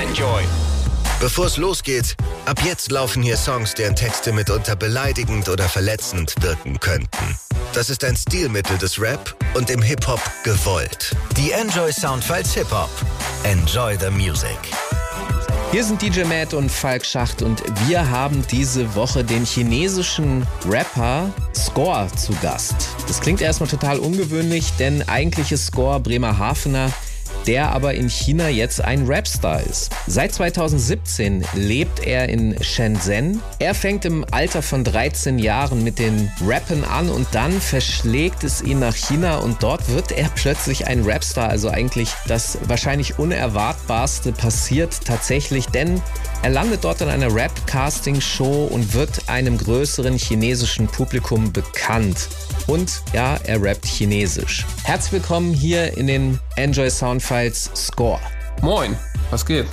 Enjoy. Bevor es losgeht, ab jetzt laufen hier Songs, deren Texte mitunter beleidigend oder verletzend wirken könnten. Das ist ein Stilmittel des Rap und im Hip-Hop gewollt. Die Enjoy Soundfiles Hip-Hop. Enjoy the Music. Hier sind DJ Matt und Falk Schacht und wir haben diese Woche den chinesischen Rapper Score zu Gast. Das klingt erstmal total ungewöhnlich, denn eigentlich ist Score Bremerhavener der aber in China jetzt ein Rapstar ist. Seit 2017 lebt er in Shenzhen. Er fängt im Alter von 13 Jahren mit den Rappen an und dann verschlägt es ihn nach China und dort wird er plötzlich ein Rapstar. Also eigentlich das wahrscheinlich unerwartbarste passiert tatsächlich, denn er landet dort in einer Rap-Casting-Show und wird einem größeren chinesischen Publikum bekannt. Und ja, er rappt Chinesisch. Herzlich willkommen hier in den Enjoy Soundfiles Score. Moin, was geht?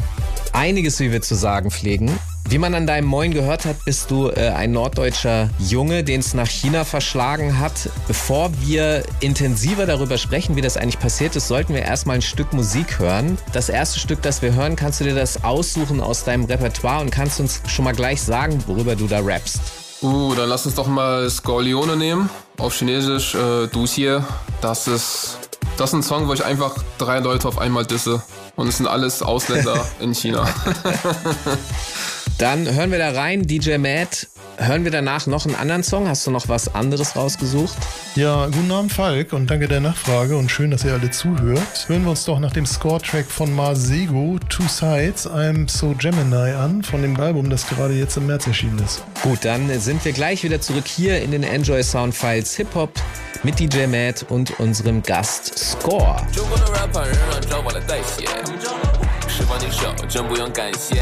Einiges, wie wir zu sagen pflegen. Wie man an deinem Moin gehört hat, bist du äh, ein norddeutscher Junge, den es nach China verschlagen hat. Bevor wir intensiver darüber sprechen, wie das eigentlich passiert ist, sollten wir erstmal ein Stück Musik hören. Das erste Stück, das wir hören, kannst du dir das aussuchen aus deinem Repertoire und kannst uns schon mal gleich sagen, worüber du da rappst. Uh, dann lass uns doch mal Skorleone nehmen. Auf Chinesisch äh, Duxie. Das ist, das ist ein Song, wo ich einfach drei Leute auf einmal disse. Und es sind alles Ausländer in China. Dann hören wir da rein, DJ Matt. Hören wir danach noch einen anderen Song? Hast du noch was anderes rausgesucht? Ja, guten Abend, Falk, und danke der Nachfrage und schön, dass ihr alle zuhört. Hören wir uns doch nach dem Score-Track von Masego, Two Sides, I'm So Gemini an, von dem Album, das gerade jetzt im März erschienen ist. Gut, dann sind wir gleich wieder zurück hier in den Enjoy Sound Files Hip Hop mit DJ Matt und unserem Gast Score. 释放你手，真不用感谢。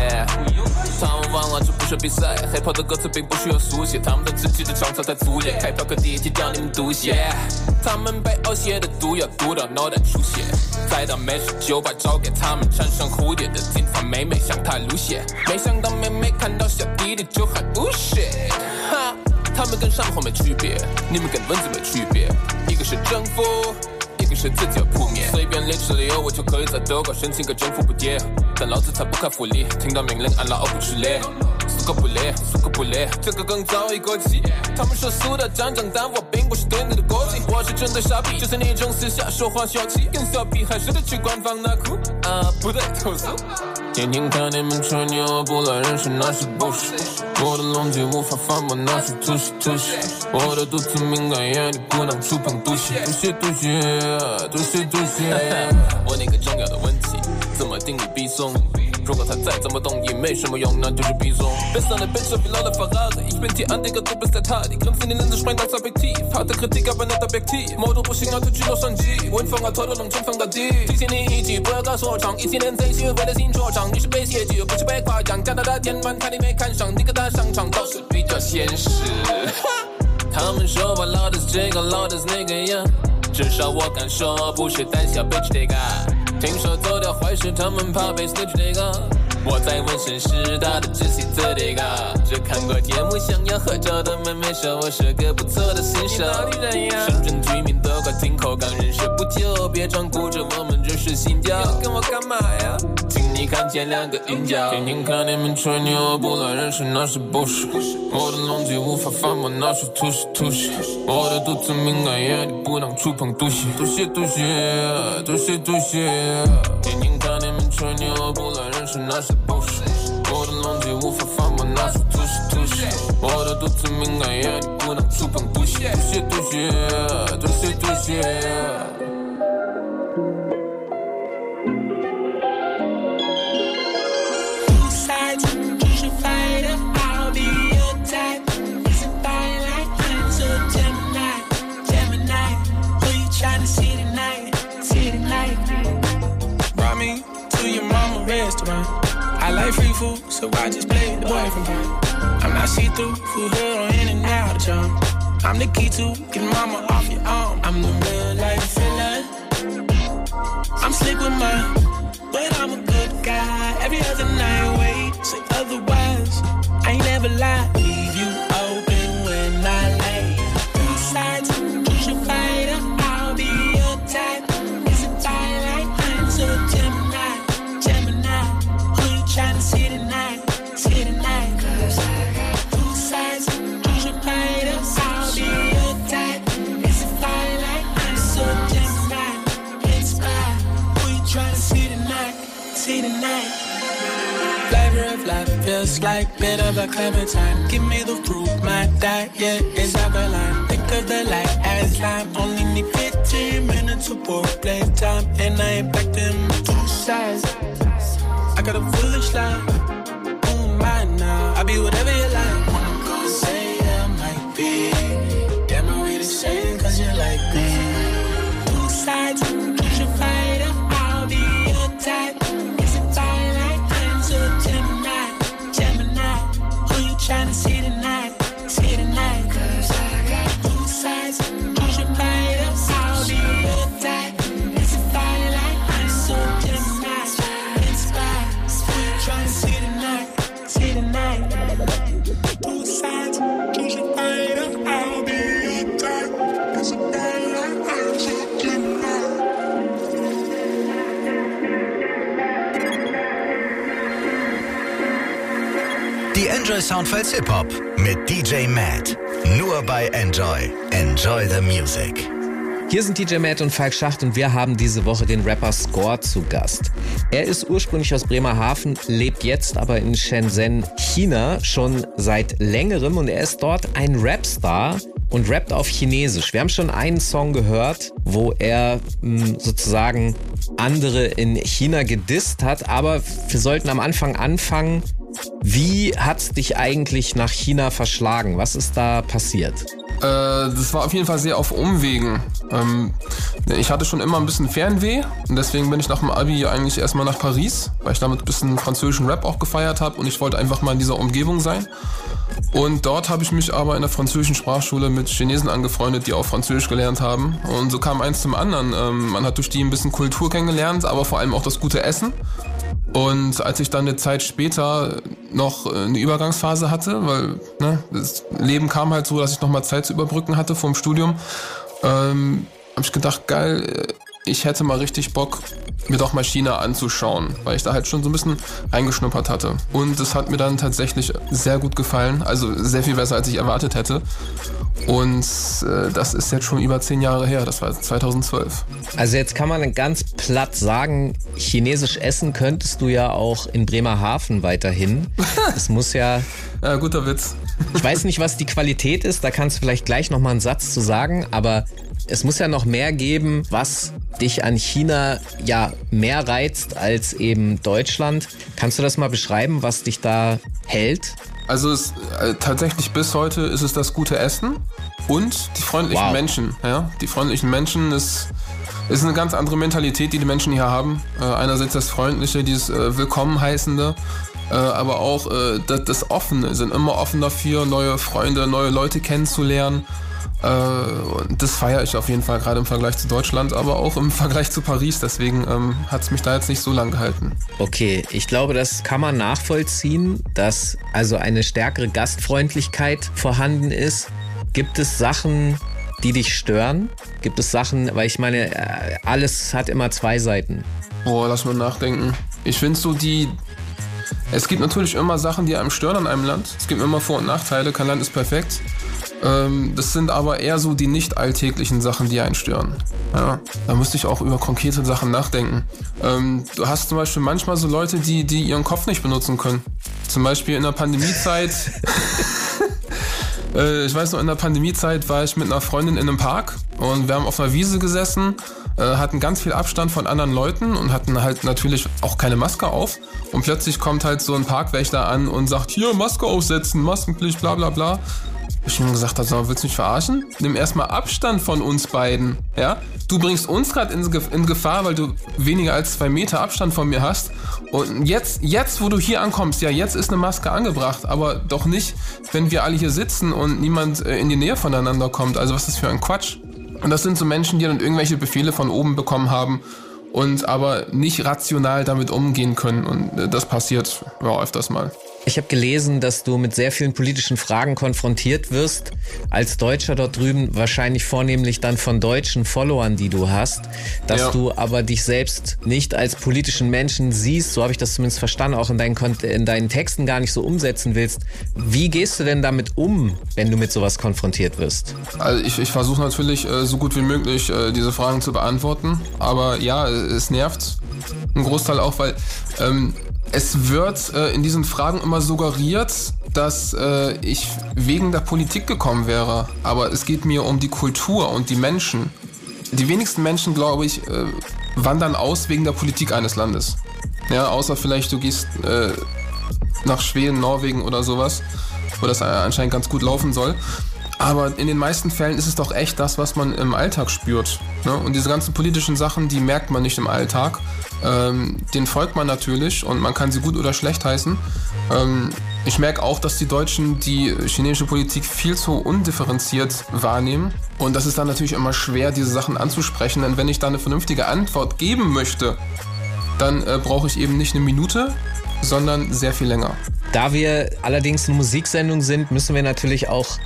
他们忘了这不是比赛，hiphop 的歌词并不需要速写，他们的自己的创造在足业，开票课第一题叫你们读写。他们背后写的毒药毒到脑袋出血，再到美式酒吧找给他们缠上蝴蝶的金发妹妹向他撸血，没想到妹妹看到小弟弟就喊 oh shit，哈，他们跟上货没区别，你们跟蚊子没区别，一个是征服。于是自己要扑灭，随便列出理由，我就可以在德国申请个政府补贴。但老子才不看福利，听到命令按老二不吃力。苏格不列，苏格不列，这个梗早已过期。他们说苏的战争，但我并不是对你的过激，我是针对傻逼，就是你这种私下说话小气，跟小屁还是得去官方那哭啊，不对，投诉。天天看你们吹牛，不来认识那些不是？我的龙脊无法反驳，那是吐血吐血。我的肚子敏感，夜里不能触碰毒血，毒血毒血，毒血毒血。问你个重要的问题，怎么定义逼送？如果他再怎么动也没什么用，那就是逼宗。Bist eine Bitch, wie Lola Ferrari. Ich bin die Anleger, du bist der Tat. Die Grenzen in den Linden sprengen als Objektiv. Harte Kritik, aber nicht objektiv. Modo Bushing, alte Gino Sanji. Windfang, alte Tolle, different 拿走 bitch pop that die will es ihm so schang. Ich bin hier, die Bushi bei Quadjang. Kanada, da, den Mann kann ich mehr kein Schang. Nigga, da, Schang, Schang. Das ist wie das Jensche. Ha! Kamen schon, weil Lord ist Jäger, Lord ist Yeah. 至少我敢说，不是胆小 bitch 的吧。听说做掉坏事，他们怕被 snitch 这个。我在纹身师大的只是这这个，只看过节目，想要合照的妹妹说我是个不错的新手。深圳居民都快听口，刚认识不久，别装固执，我们只是新疆。跟我干嘛呀？你看见两个韵脚。天天看你们吹牛，不来人生那是不是？我的龙脊无法反驳，那是吐血吐血。我的肚子敏感，眼里不能触碰毒血，毒血毒血，毒血毒血。天天看你们吹牛，不来人生那是不是？我的龙脊无法反驳，那是吐血吐血。我的肚子敏感，眼里不能触碰毒血，毒血毒血，毒血毒血。I like free food, so I just play the boyfriend part. I'm not see through, hood on in and out of town. I'm the key to get mama off your arm. I'm the real life villain. I'm slick with mine, but I'm a good guy. Every other night, wait, say otherwise. I ain't never lie. Of life feels like bit of a clementine. Give me the fruit, my diet yeah, is alkaline. Think of the light as lime. Only need 15 minutes of play time, and I ain't back them two sides. I got a foolish life. Oh my now, I be whatever you like. Die Enjoy Soundfiles Hip Hop mit DJ Matt. Nur bei Enjoy. Enjoy the Music. Hier sind DJ Matt und Falk Schacht und wir haben diese Woche den Rapper Score zu Gast. Er ist ursprünglich aus Bremerhaven, lebt jetzt aber in Shenzhen, China, schon seit längerem und er ist dort ein Rapstar und rappt auf Chinesisch. Wir haben schon einen Song gehört, wo er mh, sozusagen andere in China gedisst hat, aber wir sollten am Anfang anfangen. Wie hat's dich eigentlich nach China verschlagen? Was ist da passiert? Äh, das war auf jeden Fall sehr auf Umwegen. Ähm, ich hatte schon immer ein bisschen Fernweh und deswegen bin ich nach dem Abi eigentlich erstmal nach Paris, weil ich damit ein bisschen französischen Rap auch gefeiert habe und ich wollte einfach mal in dieser Umgebung sein. Und dort habe ich mich aber in der französischen Sprachschule mit Chinesen angefreundet, die auch Französisch gelernt haben. Und so kam eins zum anderen. Ähm, man hat durch die ein bisschen Kultur kennengelernt, aber vor allem auch das gute Essen. Und als ich dann eine Zeit später noch äh, eine Übergangsphase hatte, weil ne, das Leben kam halt so, dass ich nochmal Zeit zu überbrücken hatte vom Studium, ähm, habe ich gedacht, geil, äh, ich hätte mal richtig Bock, mir doch mal China anzuschauen, weil ich da halt schon so ein bisschen reingeschnuppert hatte. Und es hat mir dann tatsächlich sehr gut gefallen, also sehr viel besser, als ich erwartet hätte. Und äh, das ist jetzt schon über zehn Jahre her, das war 2012. Also jetzt kann man ganz platt sagen, chinesisch essen könntest du ja auch in Bremerhaven weiterhin. Es muss ja, Ja, guter Witz. ich weiß nicht, was die Qualität ist, da kannst du vielleicht gleich nochmal einen Satz zu sagen, aber es muss ja noch mehr geben, was dich an China ja mehr reizt als eben Deutschland. Kannst du das mal beschreiben, was dich da hält? Also es, äh, tatsächlich bis heute ist es das gute Essen und die freundlichen Wow. Menschen. Ja? Die freundlichen Menschen ist, ist eine ganz andere Mentalität, die die Menschen hier haben. Äh, einerseits das Freundliche, dieses äh, Willkommen heißende, äh, aber auch äh, das, das Offene. Sind immer offen dafür, neue Freunde, neue Leute kennenzulernen. Äh, und das feiere ich auf jeden Fall, gerade im Vergleich zu Deutschland, aber auch im Vergleich zu Paris. Deswegen ähm, hat es mich da jetzt nicht so lang gehalten. Okay, ich glaube, das kann man nachvollziehen, dass also eine stärkere Gastfreundlichkeit vorhanden ist. Gibt es Sachen, die dich stören? Gibt es Sachen, weil ich meine, äh, alles hat immer zwei Seiten. Boah, lass mal nachdenken. Ich finde so die. Es gibt natürlich immer Sachen, die einem stören an einem Land. Es gibt immer Vor- und Nachteile. Kein Land ist perfekt. Ähm, das sind aber eher so die nicht alltäglichen Sachen, die einen stören. Ja, da müsste ich auch über konkrete Sachen nachdenken. Ähm, du hast zum Beispiel manchmal so Leute, die, die ihren Kopf nicht benutzen können. Zum Beispiel in der Pandemiezeit. Äh, ich weiß noch, in der Pandemiezeit war ich mit einer Freundin in einem Park und wir haben auf einer Wiese gesessen, äh, hatten ganz viel Abstand von anderen Leuten und hatten halt natürlich auch keine Maske auf. Und plötzlich kommt halt so ein Parkwächter an und sagt, hier, Maske aufsetzen, Maskenpflicht, bla bla bla. Ich ihm gesagt habe, mal, willst du mich verarschen? Nimm erstmal Abstand von uns beiden, ja? Du bringst uns gerade in, in Gefahr, weil du weniger als zwei Meter Abstand von mir hast. Und jetzt, jetzt, wo du hier ankommst, ja, jetzt ist eine Maske angebracht, aber doch nicht, wenn wir alle hier sitzen und niemand äh, in die Nähe voneinander kommt. Also was ist das für ein Quatsch? Und das sind so Menschen, die dann irgendwelche Befehle von oben bekommen haben und aber nicht rational damit umgehen können. Und äh, das passiert ja öfters mal. Ich habe gelesen, dass du mit sehr vielen politischen Fragen konfrontiert wirst. Als Deutscher dort drüben wahrscheinlich vornehmlich dann von deutschen Followern, die du hast. Dass Ja. du aber dich selbst nicht als politischen Menschen siehst, so habe ich das zumindest verstanden, auch in deinen, in deinen Texten gar nicht so umsetzen willst. Wie gehst du denn damit um, wenn du mit sowas konfrontiert wirst? Also ich, ich versuche natürlich äh, so gut wie möglich äh, diese Fragen zu beantworten. Aber ja, es nervt ein Großteil auch, weil ähm, es wird äh, in diesen Fragen immer suggeriert, dass äh, ich wegen der Politik gekommen wäre. Aber es geht mir um die Kultur und die Menschen. Die wenigsten Menschen, glaube ich, äh, wandern aus wegen der Politik eines Landes. Ja, außer vielleicht du gehst äh, nach Schweden, Norwegen oder sowas, wo das anscheinend ganz gut laufen soll. Aber in den meisten Fällen ist es doch echt das, was man im Alltag spürt. Ne? Und diese ganzen politischen Sachen, die merkt man nicht im Alltag. Ähm, den folgt man natürlich und man kann sie gut oder schlecht heißen. Ähm, ich merke auch, dass die Deutschen die chinesische Politik viel zu undifferenziert wahrnehmen. Und das ist dann natürlich immer schwer, diese Sachen anzusprechen. Denn wenn ich da eine vernünftige Antwort geben möchte, dann äh, brauche ich eben nicht eine Minute, sondern sehr viel länger. Da wir allerdings eine Musiksendung sind, müssen wir natürlich auch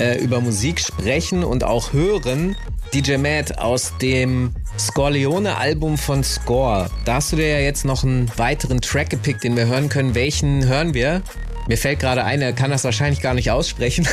äh, über Musik sprechen und auch hören. DJ Matt aus dem Scorleone-Album von Score. Da hast du dir ja jetzt noch einen weiteren Track gepickt, den wir hören können. Welchen hören wir? Mir fällt gerade ein, er kann das wahrscheinlich gar nicht aussprechen.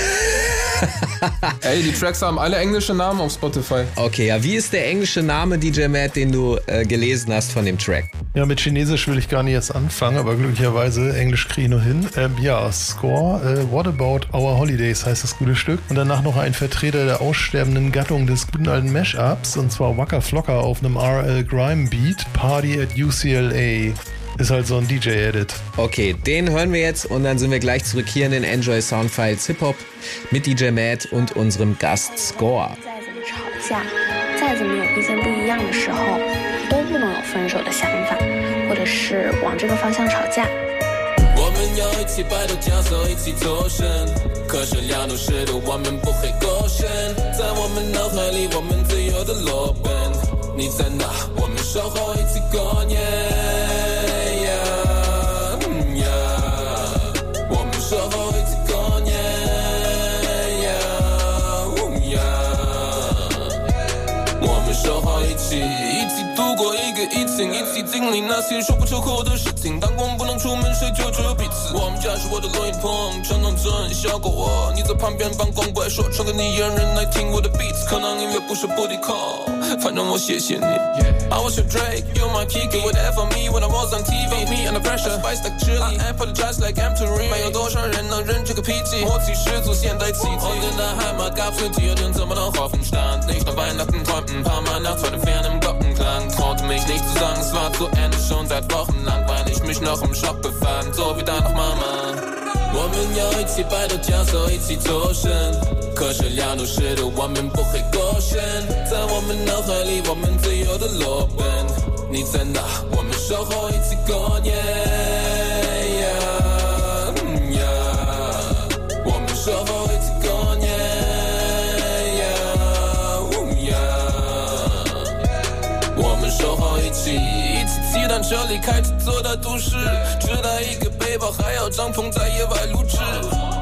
Ey, die Tracks haben alle englische Namen auf Spotify. Okay, ja, wie ist der englische Name, DJ Matt, den du äh, gelesen hast von dem Track? Ja, mit Chinesisch will ich gar nicht erst anfangen, aber glücklicherweise Englisch kriege ich noch hin. Ähm, ja, Score, äh, What About Our Holidays heißt das gute Stück. Und danach noch ein Vertreter der aussterbenden Gattung des guten alten Mashups, und zwar Waka Flocka auf einem RL Grime Beat, Party at UCLA. Ist halt so ein DJ-Edit. Okay, den hören wir jetzt und dann sind wir gleich zurück hier in den Enjoy Soundfiles Hip Hop mit DJ Matt und unserem Gast Score. 再怎么吵架，再怎么有意见不一样的时候，都不能有分手的想法，或者是往这个方向吵架。我们要一起摆脱枷锁，一起脱身。可是两路是路，我们不会过身。在我们脑海里，我们自由的裸奔。你在哪？我们守候一起过年。 我们守候一起过年。呀嗯呀，我们守候一起，一起度过一个疫情，一起经历那些说不出口的事情。当光不能出门，谁救救彼此？我们家是我的录音棚，城中村小狗窝，你在旁边帮光怪说，唱给你一人来听我的 beats。可能音乐不是不抵抗，反正我谢谢你。I was your Drake, you're my Kiki. Whatever me when I was on TV. Me under pressure, spice like chili. I apologize like I'm too real. 没有多少人能忍这个脾气，默契十足，现代奇迹。Heute in der Heimat gab's für Tierchen immer noch auf dem Stand. Nicht nach Weihnachten träumten ein paar Mal nachts vor dem fernen Glockenklang. Traute mich nicht zu sagen, es war zu Ende schon seit Wochen lang, weil ich mich noch im Shop befand. So wie da noch Mama. 我们要一起摆脱枷锁，一起脱身。 可是两路是路，我们不会过身。在我们脑海里，我们自由的裸奔。你在哪？我们守候一起过年。呀呀，我们守候一起过年。呀呀，我们守候一起，一起骑单车离开这座大都市，只带一个背包，还要帐篷在野外录制。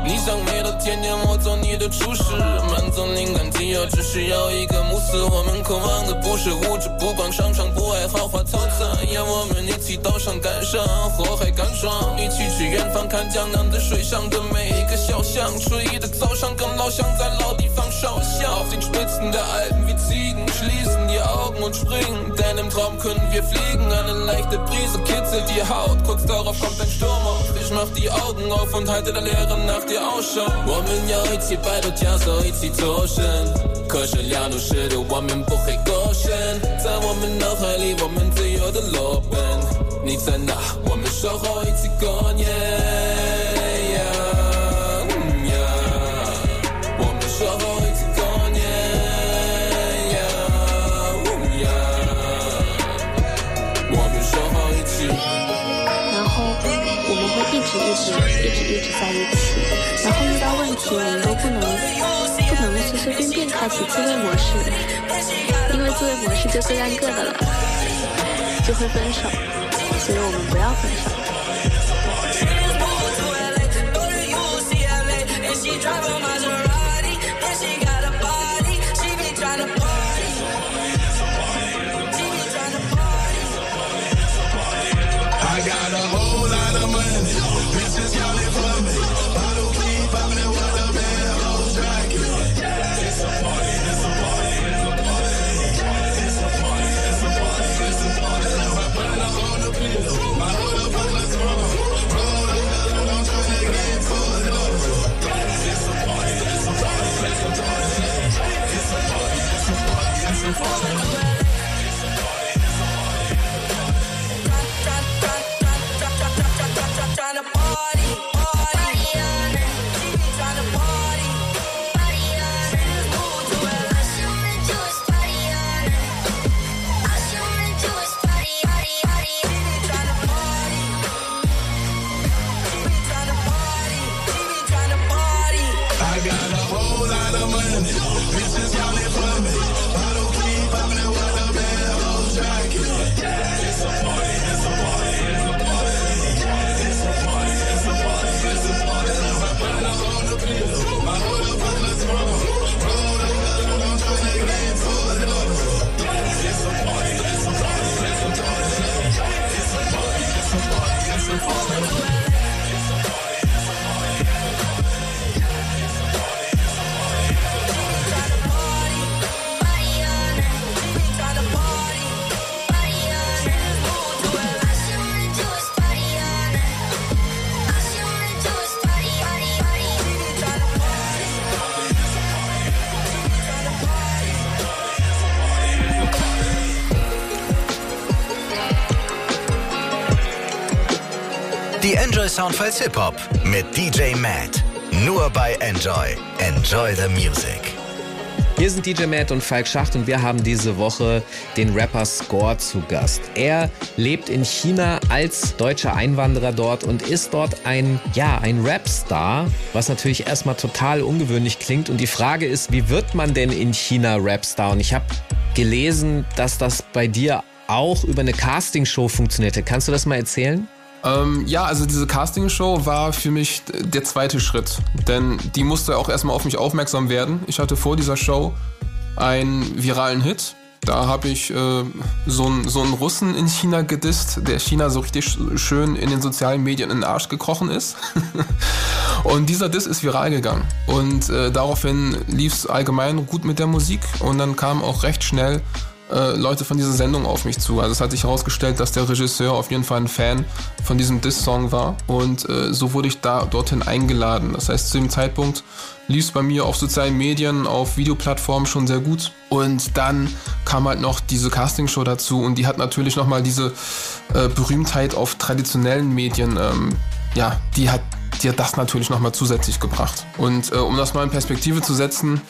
你想美的天天，我做你的厨师，满足灵感饥饿，只需要一个慕斯。我们渴望的不是物质，不逛商场，不爱豪华套餐，要我们一起岛上感伤，火海干爽，一起去远方看江南的水上。的每一个小巷，初一的早上，跟老乡在老地方 Schau ich auf den Spitzen der Alpen wie Ziegen, schließen die Augen und springen, denn im Traum können wir fliegen. Eine leichte Brise kitzelt die Haut, kurz darauf kommt ein Sturm auf. Ich mach die Augen auf und halte der Leere nach dir Ausschau. Woman, ja, ich zieh beide so ich Toshin. Koshiliano shitty woman buche Goschen. Ta woman noch heilig woman sie oder loben Nichts ein Nach woman schocho itzi gonjen 直一直一直一直在一起，然后遇到问题我们都不能不能随随便便开启自卫模式，因为自卫模式就各干各的了，就会分手，所以我们不要分手。我？Soundfiles Hip Hop mit DJ Matt. Nur bei Enjoy. Enjoy the Music. Hier sind DJ Matt und Falk Schacht und wir haben diese Woche den Rapper Score zu Gast. Er lebt in China als deutscher Einwanderer dort und ist dort ein, ja, ein Rapstar, was natürlich erstmal total ungewöhnlich klingt. Und die Frage ist, wie wird man denn in China Rapstar? Und ich habe gelesen, dass das bei dir auch über eine Castingshow funktionierte. Kannst du das mal erzählen? Ähm, ja, also diese Castingshow war für mich der zweite Schritt. Denn die musste auch erstmal auf mich aufmerksam werden. Ich hatte vor dieser Show einen viralen Hit. Da habe ich äh, so, einen, so einen Russen in China gedisst, der China so richtig sch- schön in den sozialen Medien in den Arsch gekrochen ist. und dieser Diss ist viral gegangen. Und äh, daraufhin lief es allgemein gut mit der Musik. Und dann kam auch recht schnell äh, Leute von dieser Sendung auf mich zu. Also es hat sich herausgestellt, dass der Regisseur auf jeden Fall ein Fan von diesem Diss-Song war und äh, so wurde ich da dorthin eingeladen. Das heißt, zu dem Zeitpunkt lief es bei mir auf sozialen Medien, auf Videoplattformen schon sehr gut und dann kam halt noch diese Castingshow dazu und die hat natürlich nochmal diese äh, Berühmtheit auf traditionellen Medien, ähm, ja, die hat, hat das natürlich nochmal zusätzlich gebracht. Und äh, um das mal in Perspektive zu setzen,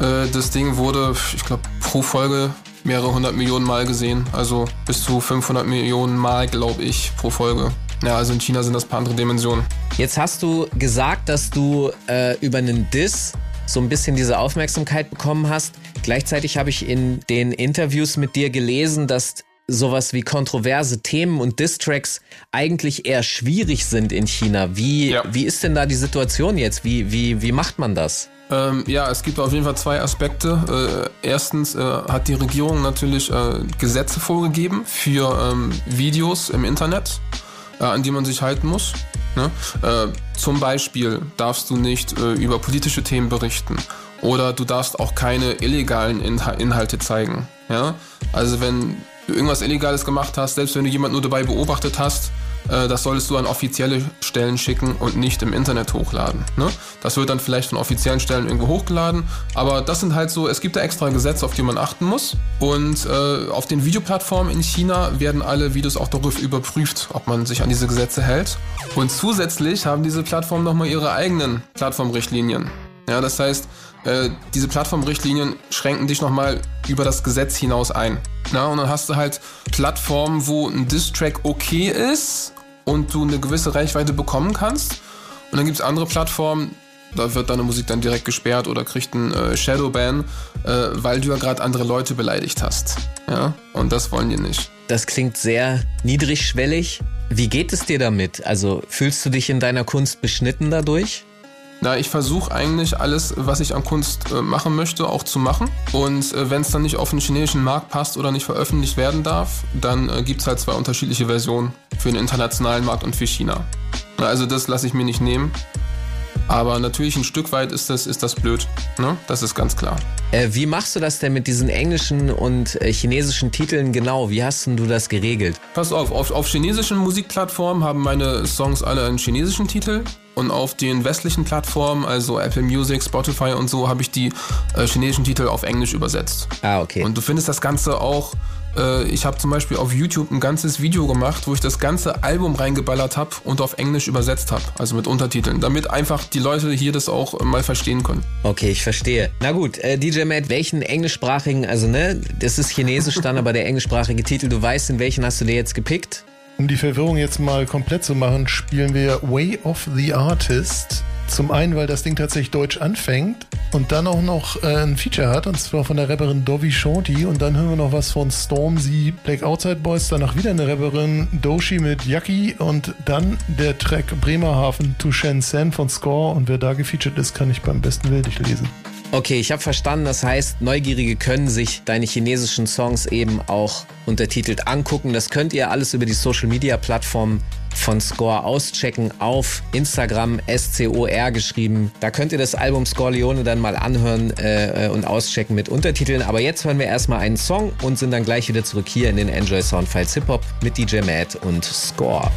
äh, das Ding wurde, ich glaube, pro Folge mehrere hundert Millionen Mal gesehen. Also bis zu 500 Millionen Mal, glaube ich, pro Folge. Ja, also in China sind das ein paar andere Dimensionen. Jetzt hast du gesagt, dass du äh, über einen Diss so ein bisschen diese Aufmerksamkeit bekommen hast. Gleichzeitig habe ich in den Interviews mit dir gelesen, dass sowas wie kontroverse Themen und Diss-Tracks eigentlich eher schwierig sind in China. Wie, Ja. wie ist denn da die Situation jetzt? Wie, wie, wie macht man das? Ähm, ja, es gibt auf jeden Fall zwei Aspekte. Äh, erstens äh, hat die Regierung natürlich äh, Gesetze vorgegeben für ähm, Videos im Internet, äh, an die man sich halten muss. Ne? Äh, zum Beispiel darfst du nicht äh, über politische Themen berichten oder du darfst auch keine illegalen Inha Inhalte zeigen. Ja? Also wenn du irgendwas Illegales gemacht hast, selbst wenn du jemanden nur dabei beobachtet hast, das solltest du an offizielle Stellen schicken und nicht im Internet hochladen. Ne? Das wird dann vielleicht von offiziellen Stellen irgendwo hochgeladen, aber das sind halt so, es gibt da extra Gesetze, auf die man achten muss. Und äh, auf den Videoplattformen in China werden alle Videos auch darauf überprüft, ob man sich an diese Gesetze hält. Und zusätzlich haben diese Plattformen nochmal ihre eigenen Plattformrichtlinien. Ja, das heißt, äh, diese Plattformrichtlinien schränken dich nochmal über das Gesetz hinaus ein. Na, und dann hast du halt Plattformen, wo ein Diss-Track okay ist und du eine gewisse Reichweite bekommen kannst. Und dann gibt es andere Plattformen, da wird deine Musik dann direkt gesperrt oder kriegt einen äh, Shadowban, äh, weil du ja gerade andere Leute beleidigt hast. Ja, und das wollen die nicht. Das klingt sehr niedrigschwellig. Wie geht es dir damit? Also fühlst du dich in deiner Kunst beschnitten dadurch? Na, ich versuche eigentlich alles, was ich an Kunst äh, machen möchte, auch zu machen. Und äh, wenn es dann nicht auf den chinesischen Markt passt oder nicht veröffentlicht werden darf, dann äh, gibt es halt zwei unterschiedliche Versionen für den internationalen Markt und für China. Na, also das lasse ich mir nicht nehmen. Aber natürlich ein Stück weit ist das, ist das blöd. Ne? Das ist ganz klar. Äh, wie machst du das denn mit diesen englischen und äh, chinesischen Titeln genau? Wie hast du das geregelt? Pass auf, auf, auf chinesischen Musikplattformen haben meine Songs alle einen chinesischen Titel. Und auf den westlichen Plattformen, also Apple Music, Spotify und so, habe ich die äh, chinesischen Titel auf Englisch übersetzt. Ah, okay. Und du findest das Ganze auch, äh, ich habe zum Beispiel auf YouTube ein ganzes Video gemacht, wo ich das ganze Album reingeballert habe und auf Englisch übersetzt habe, also mit Untertiteln, damit einfach die Leute hier das auch äh, mal verstehen können. Okay, ich verstehe. Na gut, äh, DJ Matt, welchen englischsprachigen, also ne, das ist chinesisch dann, aber der englischsprachige Titel, du weißt, in welchen hast du dir jetzt gepickt? Um die Verwirrung jetzt mal komplett zu machen, spielen wir Way of the Artist. Zum einen, weil das Ding tatsächlich deutsch anfängt und dann auch noch äh, ein Feature hat, und zwar von der Rapperin Dovi Shorty. Und dann hören wir noch was von Stormzy, Black Outside Boys, danach wieder eine Rapperin Doshi mit Yaki und dann der Track Bremerhaven to Shenzhen von Score. Und wer da gefeatured ist, kann ich beim besten Willen nicht lesen. Okay, ich habe verstanden, das heißt, Neugierige können sich deine chinesischen Songs eben auch untertitelt angucken. Das könnt ihr alles über die Social Media Plattform von Score auschecken auf Instagram SCOR geschrieben. Da könnt ihr das Album Score Leone dann mal anhören äh, und auschecken mit Untertiteln. Aber jetzt hören wir erstmal einen Song und sind dann gleich wieder zurück hier in den Enjoy Soundfiles Hip Hop mit DJ Matt und Score.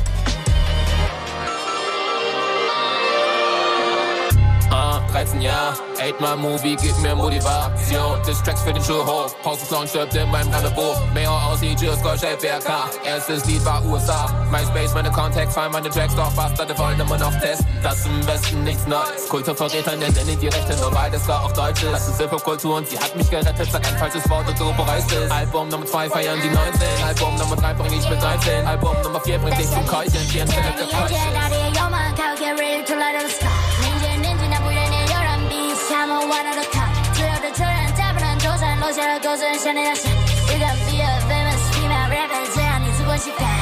Ah, 13 Jahre, 8 Mal Movie, gib mir Motivation. Distracks für den Schulhof, Pausensound stirbt in meinem Rendezvous. Mehr aussieht, Just Gold Shape BRK. Erstes Lied war USA. MySpace, meine Contacts, fallen meine Tracks, doch Bastarde wollen immer noch testen. Das im Westen nichts Neues. Kulturverräter nennen die Rechte, nur weil das war auch Deutsche. Das ist Hip-Hop-Kultur und sie hat mich gerettet. Sag ein falsches Wort und du bereust es. Album Nummer 2 feiern die 19. Album Nummer 3 bring ich mit 13. Album Nummer 4 bringt dich zum Keuchen. 4 Stelle 他们玩的都开。自由的球员再不能脱身，落下了狗身想你的心。You can be a famous female rapper，这样你足够期待。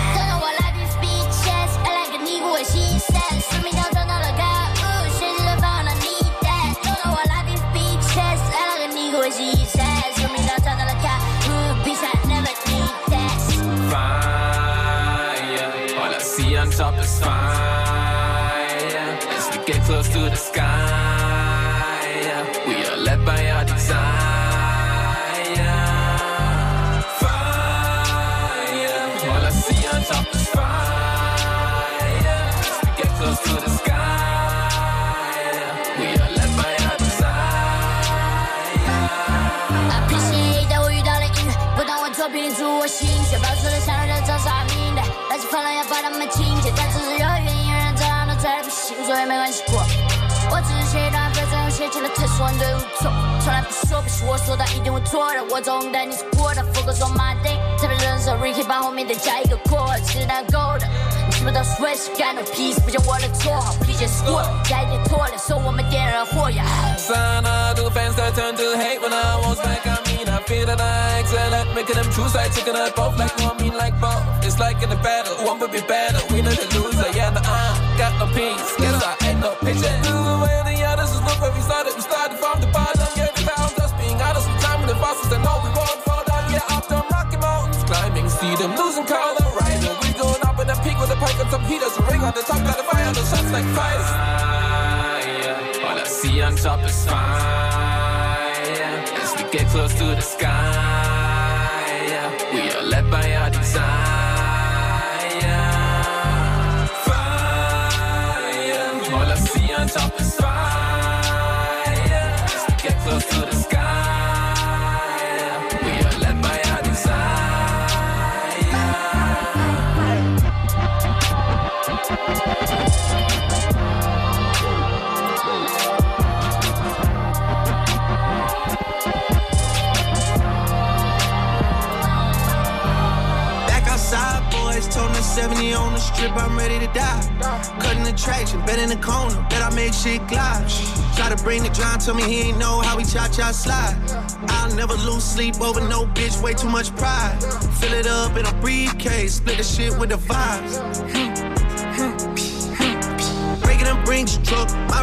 的不行，所以没关系过。我只是写一段 verse，用写起了特殊对无错，从来不说不是我说的一定会错的，我总带你是过的，focus on my thing，特别认识 Ricky 把后面的加一个括，是打勾的。你是不是都 switch 干 no peace，不叫我的错，不理解 score，加一点错了，说我们点燃火呀。 Sana to fans that turn to hate when I was back. I mean, I feel that I excel at making them choose. I taking us both like one, mean like both. It's like in a battle, one would be better. We know the loser, yeah, the uh, got no peace. Ain't no the way the others is look where we started. We started from the bottom, yeah, the clouds. Just being honest time and the bosses that know we won't fall down. Up them rocky mountains, climbing, see them losing color. Right, we going up in the peak with the pike and some heaters. A ring on the top, got a fire on the shots like fires. All I see on top is fire. As we get close to the sky, 70 on the strip, I'm ready to die. Cutting the traction, bet in the corner, bet I make shit glide. Try to bring the John, tell me he ain't know how we cha cha slide. I'll never lose sleep over no bitch, way too much pride. Fill it up in a briefcase, split the shit with the vibes. Hmm.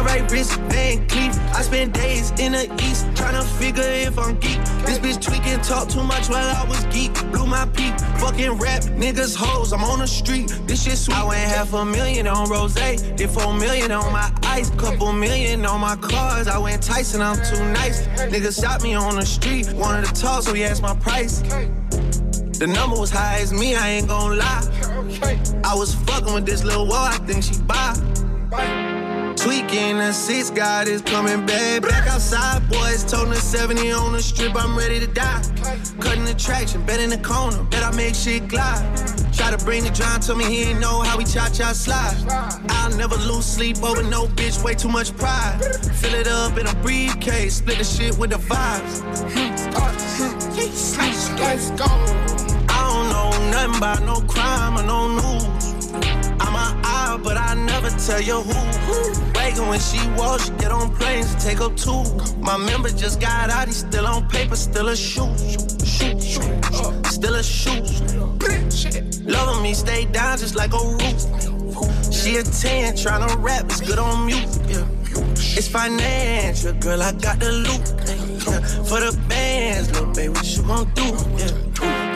Right wrist, Van Cleef. I spend days in the east trying to figure if I'm geek. This bitch tweaking, talk too much while I was geek. Blew my peak, fucking rap, niggas hoes. I'm on the street, this shit sweet. I went half a million on rose, did four million on my ice, couple million on my cars. I went Tyson, I'm too nice. Niggas shot me on the street, wanted to talk, so he asked my price. The number was high as me, I ain't gon' lie. I was fucking with this little wall, I think she buy. Tweaking the six, God is coming back. Back outside, boys, toting the 70 on the strip, I'm ready to die. Cutting the traction, bet in the corner, bet I make shit glide. Try to bring the John, told me he ain't know how we cha cha slide. I'll never lose sleep over no bitch, way too much pride. Fill it up in a briefcase, split the shit with the vibes. Let's go. I don't know nothing about no crime or no news. I'm an eye, but I never tell you who. Wagon when she walks, she get on planes, take her too. My member just got out, he still on paper, still a shoe. Shoot, shoot, still a shoe. Loving me, stay down just like a roof. She a 10, tryna rap, it's good on mute. It's financial, girl, I got the loot. For the bands, little baby, what you gon' do?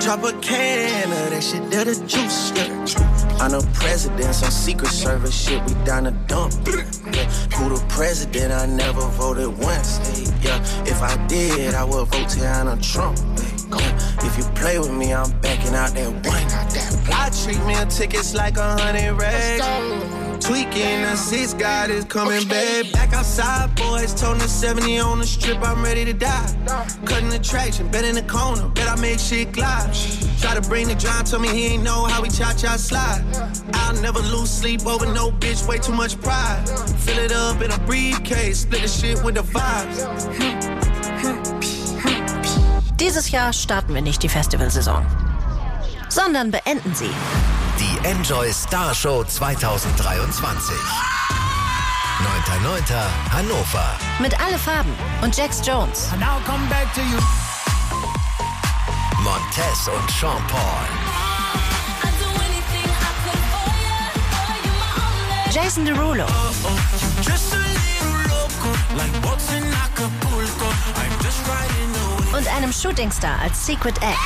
Drop a can of that shit, that the juice. I'm the president, some secret service shit, we down the dump. Yeah. Who the president? I never voted once. Yeah. If I did, I would vote Tiana Trump. If you play with me, I'm backing out that one. I treat meal tickets like a hundred racks. Tweaking the six, God is coming back. Back outside, boys, toting the 70 on the strip, I'm ready to die. Cutting the traction, bet in the corner, bet I make shit glide. Try to bring the John, told me he ain't know how we cha cha slide. I'll never lose sleep over no bitch, way too much pride. Fill it up in a briefcase, split the shit with the vibes. Dieses Jahr starten wir nicht die Festivalsaison, sondern beenden sie. Enjoy Star Show 2023. 9.9. Hannover. Mit Alle Farben und Jax Jones. Now come back to you. Montez und Sean Paul. Jason Derulo. Riding away. Und einem Shootingstar als Secret Act.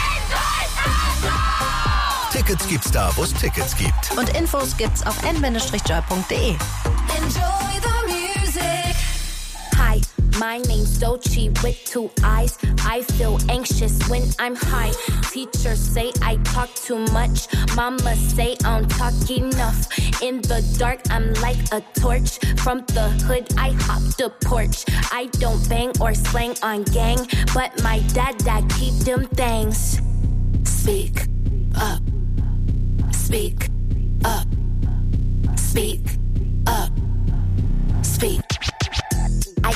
Tickets gibt's da, wo es Tickets gibt. Und Infos gibt's auf n-joy.de. Enjoy the music. Hi, my name's Dochi with two eyes. I feel anxious when I'm high. Teachers say I talk too much. Mama say I don't talk enough. In the dark, I'm like a torch. From the hood, I hop the porch. I don't bang or slang on gang, but my dad that keep them things. Speak up. Speak up. Speak up. Speak.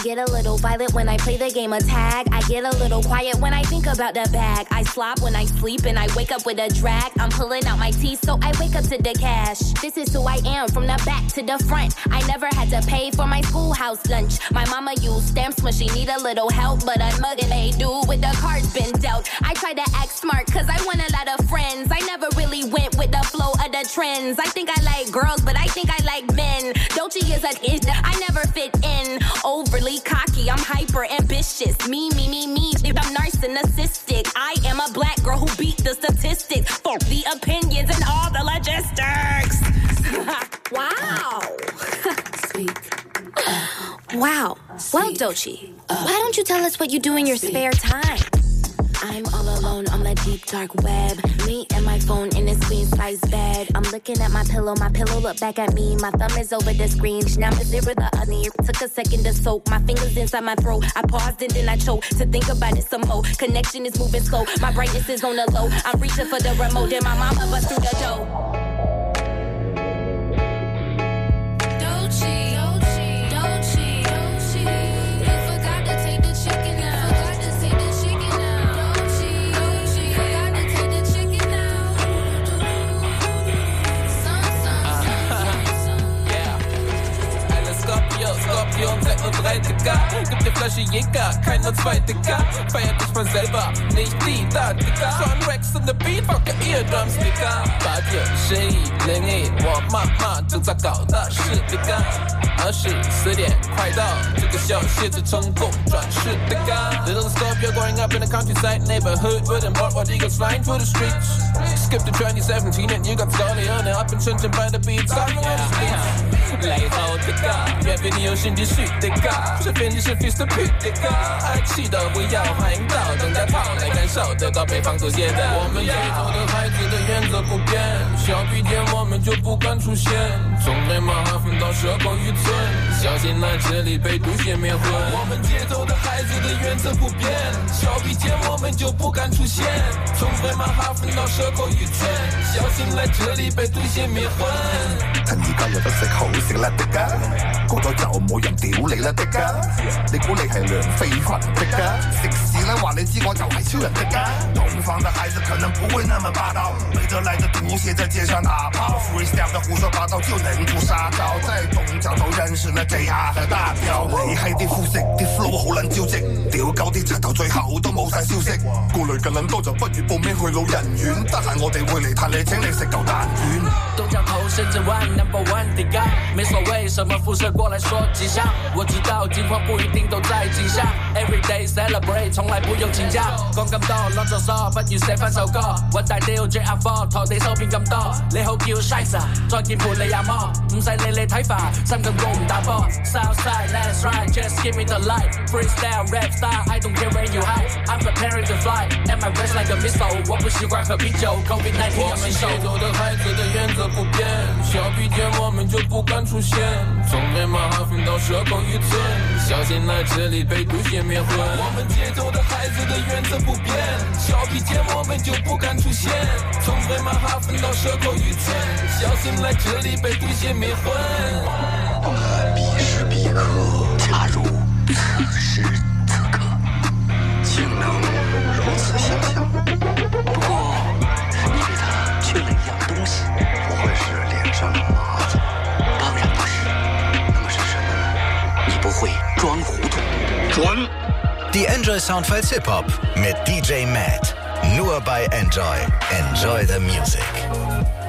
I get a little violent when I play the game of tag. I get a little quiet when I think about the bag. I slop when I sleep and I wake up with a drag. I'm pulling out my teeth, so I wake up to the cash. This is who I am from the back to the front. I never had to pay for my schoolhouse lunch. My mama used stamps when she need a little help, but I'm mugging they do with the cards been dealt. I try to act smart cause I want a lot of friends. I never really went with the flow of the trends. I think I like girls, but I think I like men. Dolce is a I never fit in. Overly cocky, I'm hyper ambitious. Me, me, me, me, If I'm narcissistic. I am a black girl who beat the statistics. For the opinions and all the logistics. wow. Wow. Well, Dochi, why don't you tell us what you do in your spare time? I'm all alone on the deep dark web. Me and my phone in a queen size bed. I'm looking at my pillow, my pillow look back at me. My thumb is over the screen. Now I'm zero the honey. Took a second to soak. My fingers inside my throat. I paused and then I choked to think about it some more. Connection is moving slow. My brightness is on the low. I'm reaching for the remote. Then my mama bust through the door. like nur 30k. Gib dir Flasche Jäger, keine zweite K. Feiert dich mal selber, nicht die, da, Digga. Sean Rex in the Beat, fuck your eardrums, Digga. Bad your shade, 零一，我妈妈正在搞的是这个。二十四点快到，这个小写着成功转世的歌。Little Scorpio growing up in the countryside neighborhood, wouldn't bought what eagles flying through the streets. Skip to 2017 and you got Scully on it, up in Shenzhen by the beats. Got me on the streets. 来好的歌，愿为你有新继续的歌， 这边你是 Fist 的 Pit 的歌，爱气的不要欢迎到，等待跑来感受得到北方祖先的。我们街头的孩子的原则不变，小笔点我们就不敢出现，从北马哈分到蛇口渔村，小心来这里被毒血灭魂。我们街头的孩子的原则不变，小笔点我们就不敢出现，从北马哈分到蛇口渔村，小心来这里被毒血灭魂。趁而家有得食好食啦的㗎，過咗就冇人屌你啦的㗎，你估你係梁非群的㗎？食屎啦！話你知我就係超人的㗎。東方的孩子可能不會那麼霸道，背着來的毒血在街上打炮，freestyle 的胡說八道就能出殺招，在東角頭認識了 JR 和大彪，你係啲膚色啲 flow 好撚招積，屌鳩啲柒頭最後都冇晒消息，顧慮嘅撚多就不如報名去老人院，得閒我哋會嚟探你，請你食嚿蛋卷。東角頭甚至 one number one 的歌，沒所謂什麼輻射過來說吉祥。我知道今况不一定都在镜下，every day celebrate，从来不用请假。讲咁多攞咗数，不如写翻首歌。揾大雕 J R Four，陀地收片咁多，你好叫 Shizer，再见陪你阿摩，唔使理你睇法，心咁高唔打波。Southside let's ride，just give me the light，freestyle rap style，I don't care where you hide，I'm preparing to fly，and my rest like a missile，我不习惯喝啤酒，Covid 19要免受。我们街头的孩子的原则不变，小笔点我们就不敢出现，从北马哈分到蛇口渔村， 小心来这里被毒血灭魂。我们街头的孩子的原则不变，小皮见我们就不敢出现。从北马哈芬到蛇口渔村，小心来这里被毒血灭魂。啊必时必刻。Die Enjoy Soundfiles Hip Hop mit DJ Matt. Nur bei Enjoy. Enjoy the Music.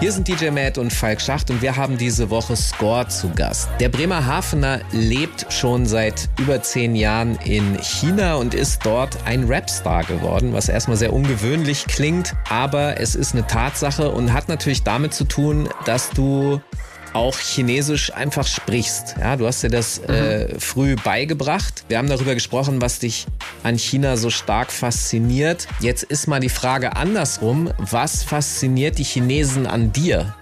Hier sind DJ Matt und Falk Schacht und wir haben diese Woche Score zu Gast. Der Bremerhavener lebt schon seit über zehn Jahren in China und ist dort ein Rapstar geworden, was erstmal sehr ungewöhnlich klingt, aber es ist eine Tatsache und hat natürlich damit zu tun, dass du auch Chinesisch einfach sprichst. Ja, du hast dir das äh, früh beigebracht. Wir haben darüber gesprochen, was dich an China so stark fasziniert. Jetzt ist mal die Frage andersrum. Was fasziniert die Chinesen an dir?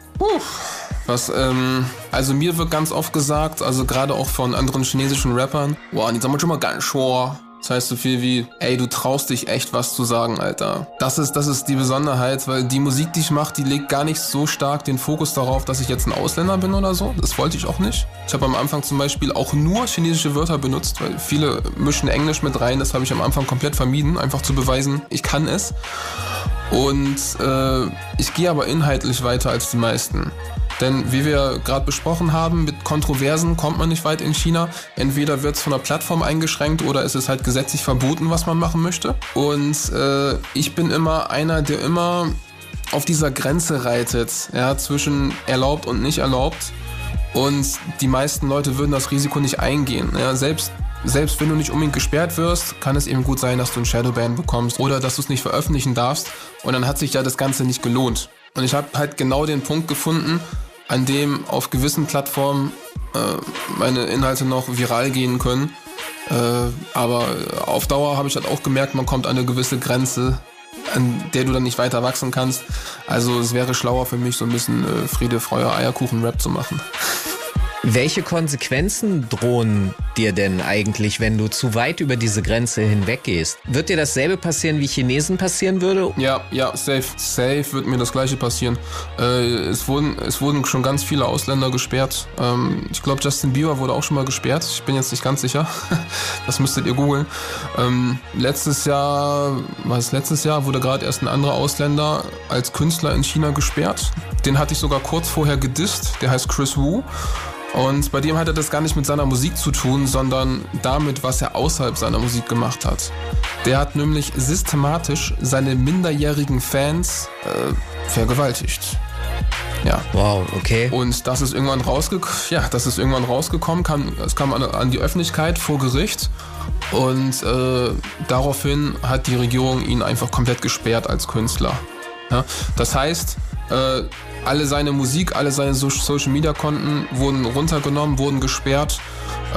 Was, ähm, also mir wird ganz oft gesagt, also gerade auch von anderen chinesischen Rappern, wow, die sagen schon mal ganz schor. Das heißt so viel wie, ey, du traust dich echt was zu sagen, Alter. Das ist, das ist die Besonderheit, weil die Musik, die ich mache, die legt gar nicht so stark den Fokus darauf, dass ich jetzt ein Ausländer bin oder so. Das wollte ich auch nicht. Ich habe am Anfang zum Beispiel auch nur chinesische Wörter benutzt, weil viele mischen Englisch mit rein. Das habe ich am Anfang komplett vermieden, einfach zu beweisen, ich kann es. Und äh, ich gehe aber inhaltlich weiter als die meisten. Denn wie wir gerade besprochen haben, mit Kontroversen kommt man nicht weit in China. Entweder wird es von der Plattform eingeschränkt oder es ist halt gesetzlich verboten, was man machen möchte. Und äh, ich bin immer einer, der immer auf dieser Grenze reitet, ja, zwischen erlaubt und nicht erlaubt. Und die meisten Leute würden das Risiko nicht eingehen. Ja, selbst selbst wenn du nicht unbedingt gesperrt wirst, kann es eben gut sein, dass du ein Shadowban bekommst oder dass du es nicht veröffentlichen darfst. Und dann hat sich ja das Ganze nicht gelohnt. Und ich habe halt genau den Punkt gefunden, an dem auf gewissen Plattformen äh, meine Inhalte noch viral gehen können. Äh, aber auf Dauer habe ich halt auch gemerkt, man kommt an eine gewisse Grenze, an der du dann nicht weiter wachsen kannst. Also es wäre schlauer für mich, so ein bisschen äh, Friede, Freude, Eierkuchen-Rap zu machen. Welche Konsequenzen drohen dir denn eigentlich, wenn du zu weit über diese Grenze hinweggehst? Wird dir dasselbe passieren, wie Chinesen passieren würde? Ja, ja, safe. Safe wird mir das gleiche passieren. Äh, es, wurden, es wurden schon ganz viele Ausländer gesperrt. Ähm, ich glaube, Justin Bieber wurde auch schon mal gesperrt. Ich bin jetzt nicht ganz sicher. das müsstet ihr googeln. Ähm, letztes Jahr, was letztes Jahr, wurde gerade erst ein anderer Ausländer als Künstler in China gesperrt. Den hatte ich sogar kurz vorher gedisst. Der heißt Chris Wu. Und bei dem hatte das gar nicht mit seiner Musik zu tun, sondern damit, was er außerhalb seiner Musik gemacht hat. Der hat nämlich systematisch seine minderjährigen Fans äh, vergewaltigt. Ja. Wow, okay. Und das ist irgendwann rausgekommen, ja, das ist irgendwann rausgekommen, kam, es kam an, an die Öffentlichkeit vor Gericht und äh, daraufhin hat die Regierung ihn einfach komplett gesperrt als Künstler. Ja? Das heißt, äh, alle seine Musik, alle seine so Social Media Konten wurden runtergenommen, wurden gesperrt.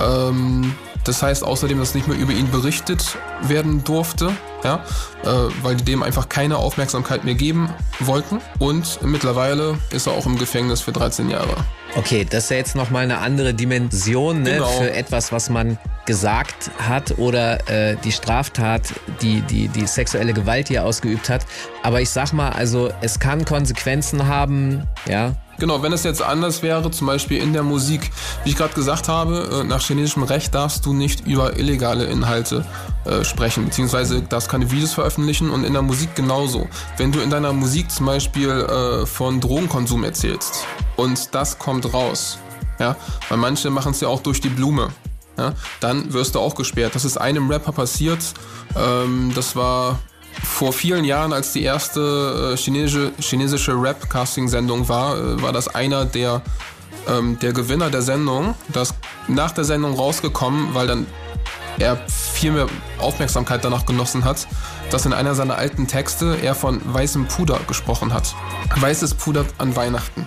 Ähm, das heißt außerdem, dass nicht mehr über ihn berichtet werden durfte, ja, äh, weil die dem einfach keine Aufmerksamkeit mehr geben wollten. Und mittlerweile ist er auch im Gefängnis für 13 Jahre. Okay, das ist ja jetzt nochmal eine andere Dimension ne, Genau. für etwas, was man gesagt hat oder äh, die Straftat, die, die, die sexuelle Gewalt, die er ausgeübt hat. Aber ich sag mal, also es kann Konsequenzen haben, ja. Genau, wenn es jetzt anders wäre, zum Beispiel in der Musik, wie ich gerade gesagt habe, äh, nach chinesischem Recht darfst du nicht über illegale Inhalte äh, sprechen, beziehungsweise darfst keine Videos veröffentlichen und in der Musik genauso. Wenn du in deiner Musik zum Beispiel äh, von Drogenkonsum erzählst und das kommt raus, ja, weil manche machen es ja auch durch die Blume, ja, dann wirst du auch gesperrt. Das ist einem Rapper passiert, ähm, das war vor vielen Jahren, als die erste äh, chinesische, chinesische Rap-Casting-Sendung war, äh, war das einer der, ähm, der Gewinner der Sendung. Das nach der Sendung rausgekommen, weil dann er viel mehr Aufmerksamkeit danach genossen hat, dass in einer seiner alten Texte er von weißem Puder gesprochen hat. Weißes Puder an Weihnachten.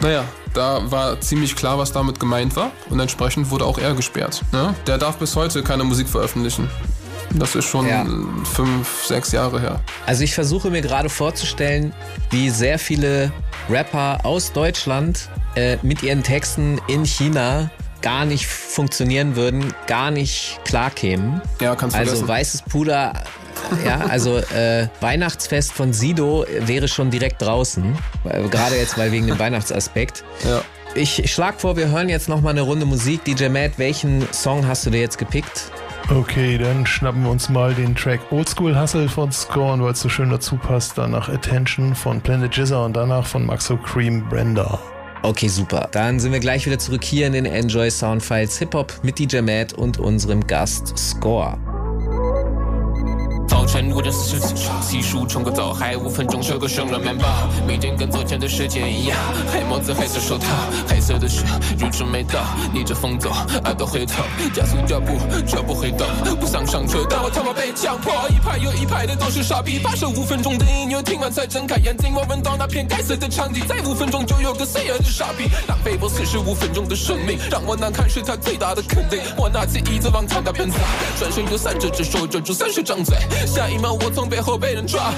Naja, da war ziemlich klar, was damit gemeint war und entsprechend wurde auch er gesperrt. Ne? Der darf bis heute keine Musik veröffentlichen. Das ist schon Ja. fünf, sechs Jahre her. Also ich versuche mir gerade vorzustellen, wie sehr viele Rapper aus Deutschland äh, mit ihren Texten in China gar nicht funktionieren würden, gar nicht klarkämen. Ja, kannst Also vergessen. weißes Puder, ja, also äh, Weihnachtsfest von Sido wäre schon direkt draußen. Weil- Gerade jetzt, weil wegen dem Weihnachtsaspekt. Ja. Ich, schlag vor, wir hören jetzt noch mal eine Runde Musik. DJ Matt, welchen Song hast du dir jetzt gepickt? Okay, dann schnappen wir uns mal den Track Oldschool Hustle von Scorn, weil es so schön dazu passt. Danach Attention von Planet Jizzer und danach von Maxo Cream Brenda. Okay, super. Dann sind wir gleich wieder zurück hier in den Enjoy Soundfiles Hip Hop mit DJ Matt und unserem Gast Score. 早晨我的事情，洗漱冲个澡，还五分钟收个生了面包，每天跟昨天的时间一样，黑帽子黑色手套，黑色的雪日子没到，逆着风走，爱到回头，加速脚步绝不回头，不想上车，但我他妈被强迫，一排又一排的都是傻逼，发射五分钟的音乐，听完才睁开眼睛，我闻到那片该死的场景，再五分钟就有个 say 的傻逼，浪费我四十五分钟的生命，让我难堪是他最大的肯定，我拿起椅子往他那边砸，转身又三只只说着就三十张嘴，下一秒我从背后被人抓。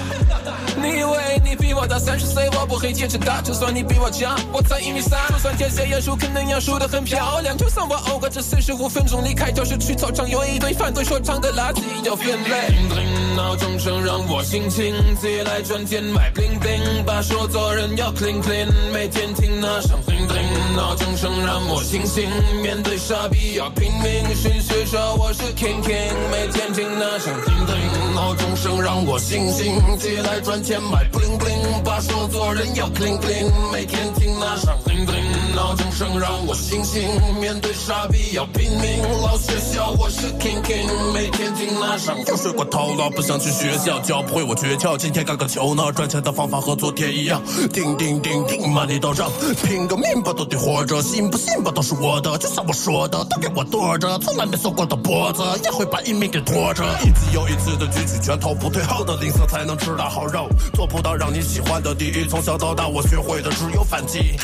你以为你比我大三十岁，我不会坚持打，就算你比我强，我才一米三。就算天蝎也输，可能要输得很漂亮。就算我偶尔这四十五分钟离开教室去操场，有一堆反对说唱的垃圾要分类。叮叮闹钟声让我心情起来赚钱买 bling bling，把说做人要 clean clean，每天听那声叮叮闹钟声让我清醒，面对傻逼要拼命，训学说我是 king king，每天听那声叮叮闹钟声让我醒醒起来赚钱买 bling bling，把说做人要 clean clean，每天听那声叮叮闹钟声让我醒醒，面对傻逼要拼命，老学校我是 king king，每天听那声。又睡过头了，不想去学校，教不会我诀窍。今天干个球呢，赚钱的方法和昨天一样。叮叮叮叮，满地到账，拼个命吧，都得活着。信不信吧，都是我的。就像我说的，都给我躲着，从来没受过的脖子，也会把一命给拖着。一次又一次的举拳头，不退后的吝啬才能吃到好肉。做不到让你喜欢的第一，从小到大我学会的只有反击。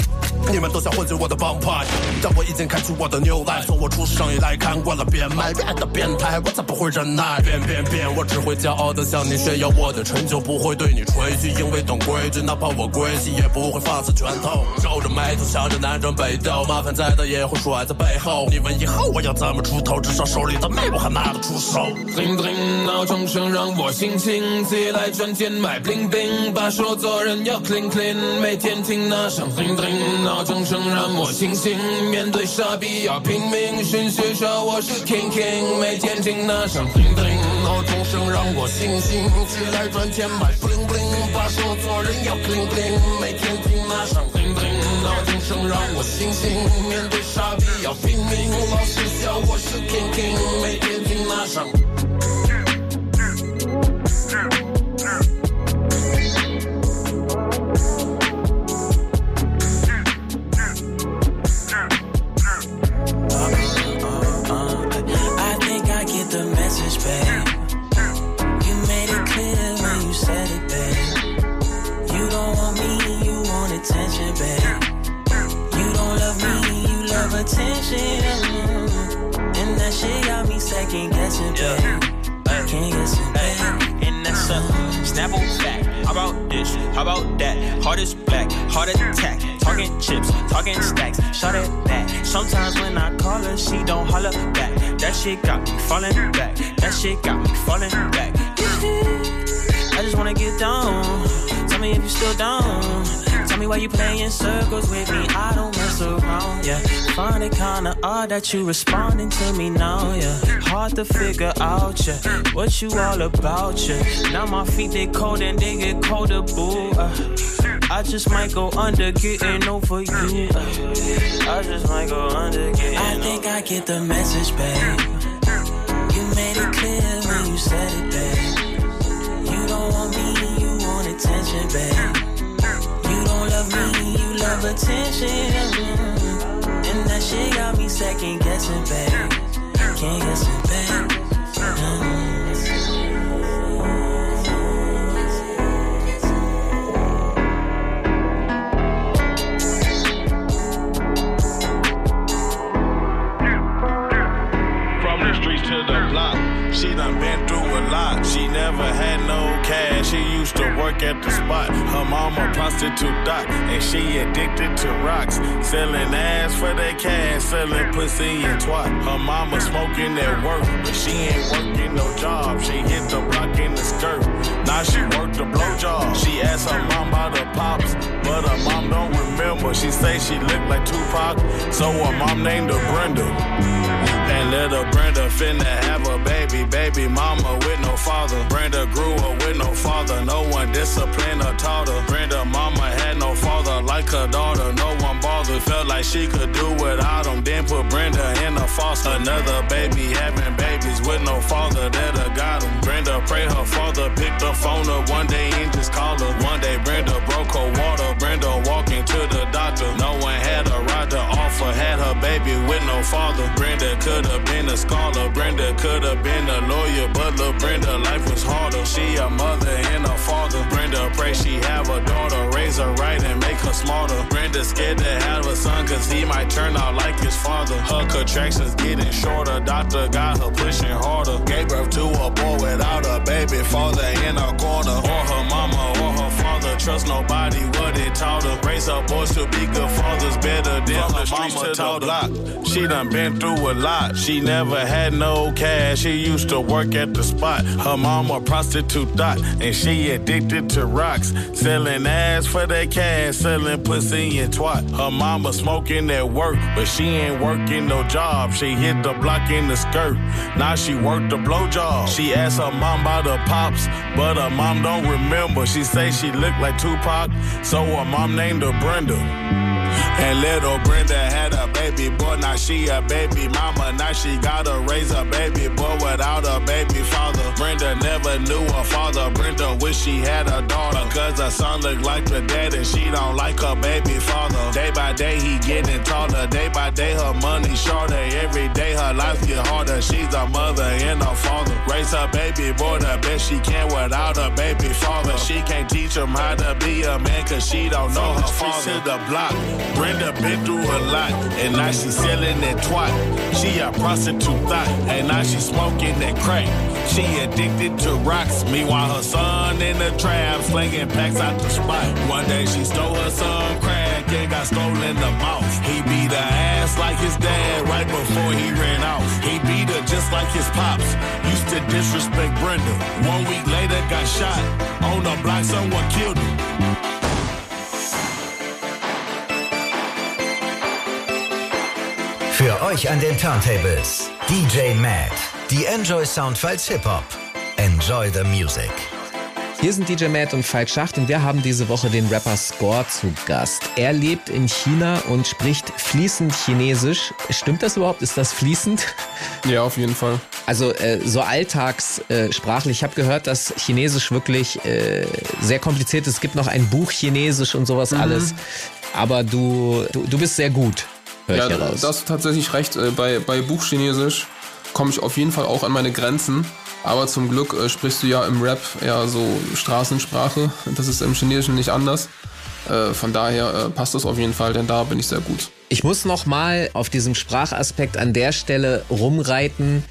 你们都想混进我的帮派，但我已经开出我的 new life。从我出生以来，看惯了变卖，变得变态，我才不会忍耐。变变变，我只会骄傲的向你炫耀我的成就，不会对你吹嘘，因为懂规矩，哪怕我归西，也不会放肆拳头。皱着眉头，想着南征北斗，麻烦再大也会甩在背后。你问以后我要怎么出头，至少手里的妹我还拿得出手。叮叮闹钟声让我心情起来赚钱买 bling bling，把说做人要 clean clean，每天听那声叮叮闹钟声让我清醒，面对傻逼要拼命，寻学说我是 king king，每天听那声叮叮闹钟声让我清醒起来赚钱买 bling bling，把说做人要 clean clean，每天听那声叮叮闹钟声让我清醒，面对傻逼要拼命，老师笑我是 king king，每天听那声。Attention. And that shit got me second guessing, babe. Can't guess it, babe. And that's a Snapple back. How about this? How about that? Heart is black, heart attack. Talking chips, talking stacks. Shot it back. Sometimes when I call her, she don't holler back. That shit got me falling back. That shit got me falling back. I just wanna get down. Tell me if you still down. Tell me why you playing circles with me. I don't mess around, yeah. Find it kinda odd that you responding to me now, yeah. Hard to figure out, yeah. What you all about, yeah. Now my feet they cold and they get colder, boo. Uh, I just might go under getting over you. Uh, I just might go under getting I think I get the message, babe. You made it clear when you said it, babe. Attention. And that shit got me second guessing, babe. Can't guess it, babe. To the block, she done been through a lot. She never had no cash. She used to work at spot. Her mama prostitute doc, and she addicted to rocks. Selling ass for that cash, selling pussy and twat. Her mama smoking at work, but she ain't working no job. She hit the block in the skirt. Now she worked the blowjob. She asked her mom about her pops, but her mom don't remember. She say she looked like Tupac, so her mom named her Brenda. Little Brenda finna have a baby, baby mama with no father. Brenda grew up with no father, no one disciplined or taught her. Brenda mama had no father like her daughter, no one bothered. Felt like she could do without him, then put Brenda in a foster. Another baby having babies with no father that'll got him. Brenda pray her father picked the phone up one day and just called her. One day Brenda broke her water, had her baby with no father. Brenda could have been a scholar, Brenda could have been a lawyer, but little Brenda life was harder. She a mother and a father. Brenda pray she have a daughter, raise her right and make her smarter. Brenda scared to have a son cause he might turn out like. Her contractions getting shorter, doctor got her pushing harder. Gave birth to a boy without a baby father in a corner. Or her mama or her father, trust nobody what it taught her. Raise her boys to be good fathers better than her mama taught her. She done been through a lot. She never had no cash. She used to work at the spot. Her mama prostitute thought, and she addicted to rocks. Selling ass for that cash, selling pussy and twat. Her mama smoking at work, but she ain't working no job. She hit the block in the skirt. Now she worked the blowjob. She asked her mom about the pops, but her mom don't remember. She say she looked like Tupac, so her mom named her Brenda. And little Brenda had a baby boy, now she a baby mama. Now she gotta raise a baby boy without a baby father. Brenda never knew her father. Brenda wish she had a daughter. Cause her son look like her dad and she don't like her baby father. Day by day he getting taller. Day by day her money shorter. Every day her life get harder. She's a mother and a father. Raise her baby boy the best she can without a baby father. She can't teach him how to be a man cause she don't know her father. To the block. Brenda been through a lot, and now she selling that twat. She a prostitute thought, and now she smoking that crack. She addicted to rocks, meanwhile her son in the trap, slinging packs out the spot. One day she stole her son crack and got stolen the mouth. He beat her ass like his dad right before he ran out. He beat her just like his pops. Used to disrespect Brenda. One week later got shot on the block. Someone killed him. Für euch an den Turntables DJ Matt. Die Enjoy Soundfiles Hip Hop. Enjoy the Music. Hier sind DJ Matt und Falk Schacht und wir haben diese Woche den Rapper Score zu Gast. Er lebt in China und spricht fließend Chinesisch. Stimmt das überhaupt? Ist das fließend? Ja, auf jeden Fall. Also äh, so alltagssprachlich. ich habe gehört, dass Chinesisch wirklich äh, sehr kompliziert ist. Es gibt noch ein Buch Chinesisch und sowas Mhm. alles. Aber du, du, du bist sehr gut, Ja, ich da heraus. da hast du tatsächlich recht. Äh, Bei, bei Buchchinesisch komme ich auf jeden Fall auch an meine Grenzen. Aber zum Glück äh, sprichst du ja im Rap eher so Straßensprache. Das ist im Chinesischen nicht anders. Äh, von daher äh, passt das auf jeden Fall, denn da bin ich sehr gut. Ich muss noch mal auf diesem Sprachaspekt an der Stelle rumreiten.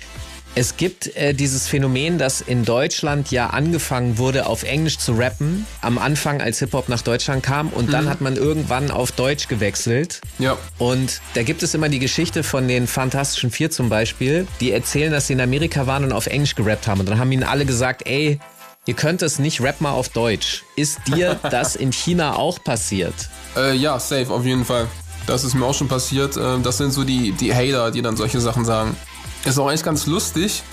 Es gibt äh, dieses Phänomen, dass in Deutschland ja angefangen wurde, auf Englisch zu rappen. Am Anfang, als Hip-Hop nach Deutschland kam. Und dann Mhm. hat man irgendwann auf Deutsch gewechselt. Ja. Und da gibt es immer die Geschichte von den Fantastischen Vier zum Beispiel, die erzählen, dass sie in Amerika waren und auf Englisch gerappt haben. Und dann haben ihnen alle gesagt, ey, ihr könnt es nicht, rap mal auf Deutsch. Ist dir das in China auch passiert? Äh, ja, safe, auf jeden Fall. Das ist mir auch schon passiert. Äh, das sind so die, die Hater, die dann solche Sachen sagen. Ist auch eigentlich ganz lustig,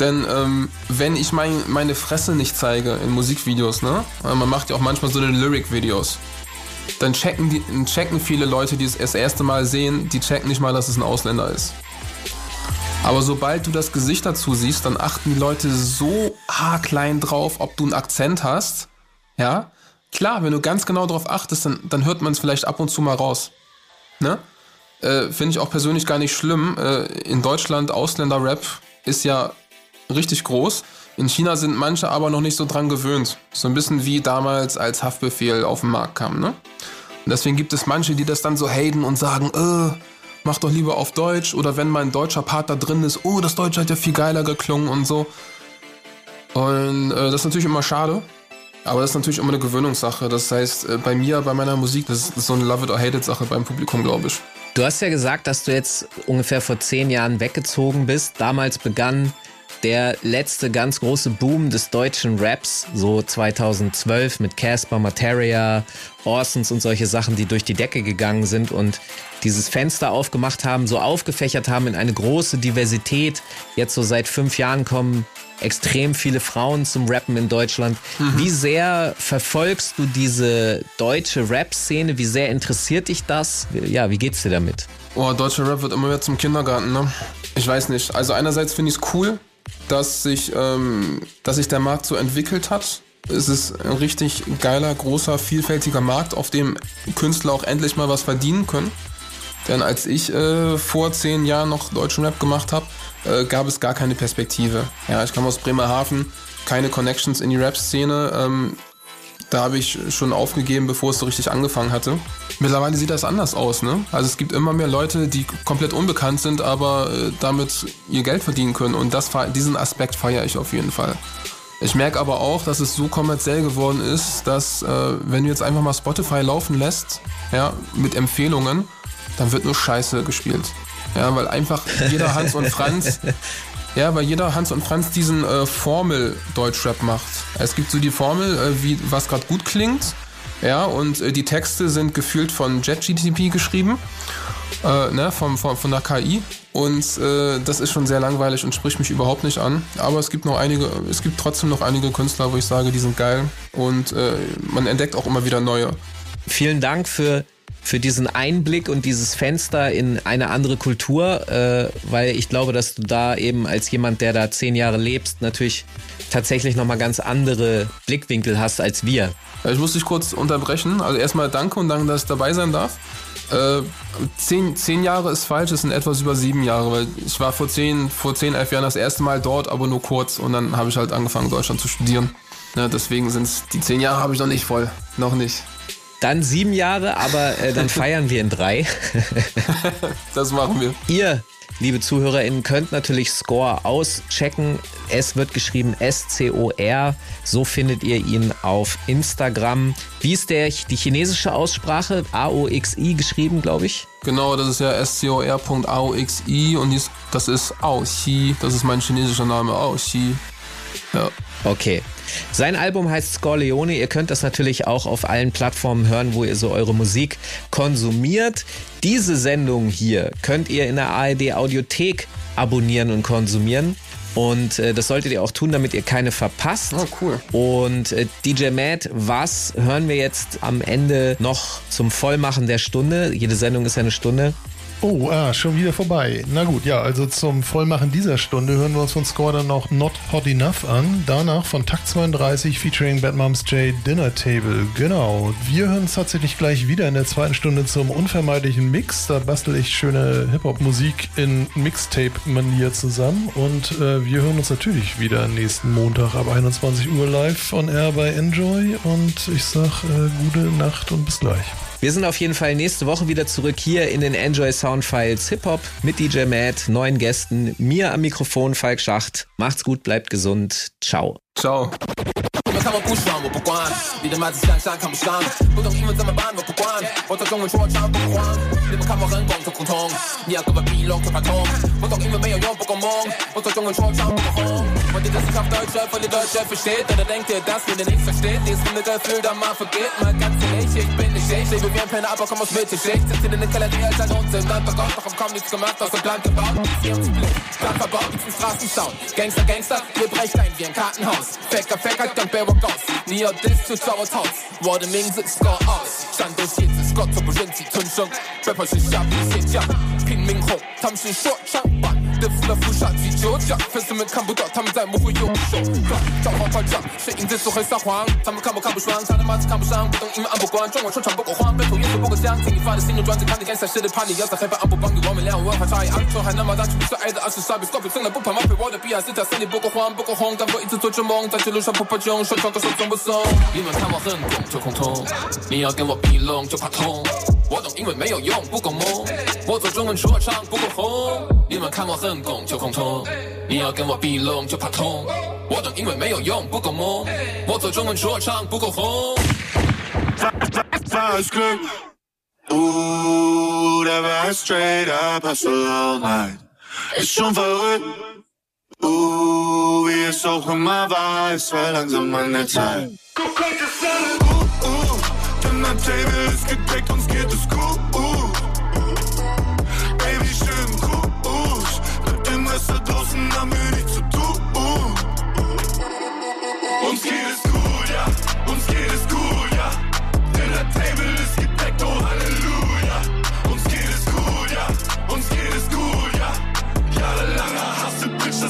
denn ähm, wenn ich mein, meine Fresse nicht zeige in Musikvideos, ne? äh, Man macht ja auch manchmal so eine Lyric-Videos. Dann checken, die, checken viele Leute, die es das erste Mal sehen, die checken nicht mal, dass es ein Ausländer ist. Aber sobald du das Gesicht dazu siehst, dann achten die Leute so haarklein drauf, ob du einen Akzent hast. Ja, klar, wenn du ganz genau darauf achtest, dann, dann hört man es vielleicht ab und zu mal raus. Ne? Äh, Finde ich auch persönlich gar nicht schlimm. Äh, in Deutschland Ausländer-Rap ist ja richtig groß. In China sind manche aber noch nicht so dran gewöhnt. So ein bisschen wie damals, als Haftbefehl auf den Markt kam. Ne? Und deswegen gibt es manche, die das dann so haten und sagen, äh, mach doch lieber auf Deutsch. Oder wenn mal ein deutscher Part da drin ist, oh, das Deutsche hat ja viel geiler geklungen und so. Und äh, das ist natürlich immer schade. Aber das ist natürlich immer eine Gewöhnungssache. Das heißt, äh, bei mir, bei meiner Musik, das ist so eine Love it or hate it Sache beim Publikum, glaube ich. Du hast ja gesagt, dass du jetzt ungefähr vor zehn Jahren weggezogen bist. Damals begann der letzte ganz große Boom des deutschen Raps, so 2012 mit Casper, Materia, Orsons und solche Sachen, die durch die Decke gegangen sind und dieses Fenster aufgemacht haben, so aufgefächert haben in eine große Diversität. Jetzt so seit fünf Jahren kommen extrem viele Frauen zum Rappen in Deutschland. Wie sehr verfolgst du diese deutsche Rap-Szene? Wie sehr interessiert dich das? Ja, wie geht's dir damit? Oh, deutscher Rap wird immer mehr zum Kindergarten, ne? Ich weiß nicht. Also einerseits finde ich es cool, dass sich, ähm, dass sich der Markt so entwickelt hat. Es ist ein richtig geiler, großer, vielfältiger Markt, auf dem Künstler auch endlich mal was verdienen können. Denn als ich äh, vor zehn Jahren noch deutschen Rap gemacht habe, äh, gab es gar keine Perspektive. Ja, ich kam aus Bremerhaven, keine Connections in die Rap-Szene. Ähm, da habe ich schon aufgegeben, bevor es so richtig angefangen hatte. Mittlerweile sieht das anders aus, ne? Also es gibt immer mehr Leute, die komplett unbekannt sind, aber äh, damit ihr Geld verdienen können. Und das, diesen Aspekt feiere ich auf jeden Fall. Ich merke aber auch, dass es so kommerziell geworden ist, dass äh, wenn du jetzt einfach mal Spotify laufen lässt, ja, mit Empfehlungen, dann wird nur Scheiße gespielt. Ja, weil einfach jeder Hans und Franz ja, weil jeder Hans und Franz diesen äh, Formel Deutschrap macht. Es gibt so die Formel, äh, wie was gerade gut klingt. Ja, und äh, die Texte sind gefühlt von JetGTP geschrieben, äh, ne, vom, vom, von der KI. Und äh, das ist schon sehr langweilig und spricht mich überhaupt nicht an. Aber es gibt noch einige, es gibt trotzdem noch einige Künstler, wo ich sage, die sind geil. Und äh, man entdeckt auch immer wieder neue. Vielen Dank für, für diesen Einblick und dieses Fenster in eine andere Kultur, äh, weil ich glaube, dass du da eben als jemand, der da zehn Jahre lebst, natürlich tatsächlich nochmal ganz andere Blickwinkel hast als wir. Ich muss dich kurz unterbrechen. Also erstmal danke und danke, dass ich dabei sein darf. Äh, zehn, zehn Jahre ist falsch, es sind etwas über sieben Jahre, weil ich war vor zehn, vor zehn, elf Jahren das erste Mal dort, aber nur kurz und dann habe ich halt angefangen, Deutschland zu studieren. Ja, deswegen sind es die zehn Jahre habe ich noch nicht voll. Noch nicht. Dann sieben Jahre, aber äh, dann feiern wir in drei. das machen wir. Ihr, liebe ZuhörerInnen, könnt natürlich Score auschecken. Es wird geschrieben S-C-O-R. So findet ihr ihn auf Instagram. Wie ist der, die chinesische Aussprache? A-O-X-I geschrieben, glaube ich. Genau, das ist ja scor.aoxi und dies, das ist Aoxi. Das ist mein chinesischer Name, Aoxi. Ja. Okay. Sein Album heißt Scorleone. Ihr könnt das natürlich auch auf allen Plattformen hören, wo ihr so eure Musik konsumiert. Diese Sendung hier könnt ihr in der ARD Audiothek abonnieren und konsumieren. Und äh, das solltet ihr auch tun, damit ihr keine verpasst. Oh, cool. Und äh, DJ Matt, was hören wir jetzt am Ende noch zum Vollmachen der Stunde? Jede Sendung ist ja eine Stunde. Oh, ah, schon wieder vorbei. Na gut, ja, also zum Vollmachen dieser Stunde hören wir uns von Score dann noch Not Hot Enough an. Danach von Takt 32 featuring Bad Moms J Dinner Table. Genau. Wir hören uns tatsächlich gleich wieder in der zweiten Stunde zum unvermeidlichen Mix. Da bastel ich schöne Hip-Hop-Musik in Mixtape-Manier zusammen. Und äh, wir hören uns natürlich wieder nächsten Montag ab 21 Uhr live on air bei Enjoy. Und ich sag äh, gute Nacht und bis gleich. Wir sind auf jeden Fall nächste Woche wieder zurück hier in den Enjoy Soundfiles Hip Hop mit DJ Matt, neuen Gästen, mir am Mikrofon Falk Schacht. Macht's gut, bleibt gesund. Ciao. Ciao. 你们看我不爽，我不管，你的麦子向上看不上，不懂英文怎么办？我不管，我做中文说唱不慌。你们看我很拱，头恐同，你要跟我比拢就怕痛。不懂英文没有用，不够猛，我做中文说唱不够红。我的是auf Deutsch, voll die Deutsche versteht, oder denkt ihr, dass ihr nichts versteht? Dieses Gefühl, da mal vergeht, mal ganz ehrlich, ich bin nicht ich, lebe wie ein Penner, aber komm aus Mitte, Schicht, sitzt in der Keller, die Eltern und sind dann bekommt, doch kaum nichts gemacht, aus dem Plan gebaut, Plan verbaut, zum Straßensound, Gangster, Gangster, wir brechen ein wie ein Kartenhaus, Fecker, Fecker, dann Barrow Ghost, 你要 diss 就找我 toss，我的名字 Score Ox，战斗蝎子 Scott 从不忍气吞声，rapper 是虾皮蟹将，拼命红，他们是说唱版。的福的福杀鸡酒酱，粉丝们看不到，他们在模糊右手段，召唤夸张，谁赢在做很撒谎，他们看不看不爽，看他妈子看不上，不懂英文按不惯，中文说唱不够慌，本土元素不够强，听你发的新的专辑，看你敢赛事的怕你要在黑板按不帮给我们亮文化差异，安全还那么大，去比最爱的二十傻逼，Scorpio 真的不怕马配我的比亚斯特森林不够慌不够红，但我一直做着梦，在这路上破破穷，说唱歌手总不松，你们看我很拱就空通，你要跟我比龙就怕痛。我懂英文没有用，不够猛。我做中文说唱不够红。你们看我很拱就空通，你要跟我比龙就怕痛。我懂英文没有用，不够猛。我做中文说唱不够红。Uh, der war straight up, hustle all night. Ist schon verrückt. Uh, wie es auch immer war, es war langsam an der Zeit. Guck heute Sonne. Uh, uh, denn am Table ist gedeckt, uns geht es gut.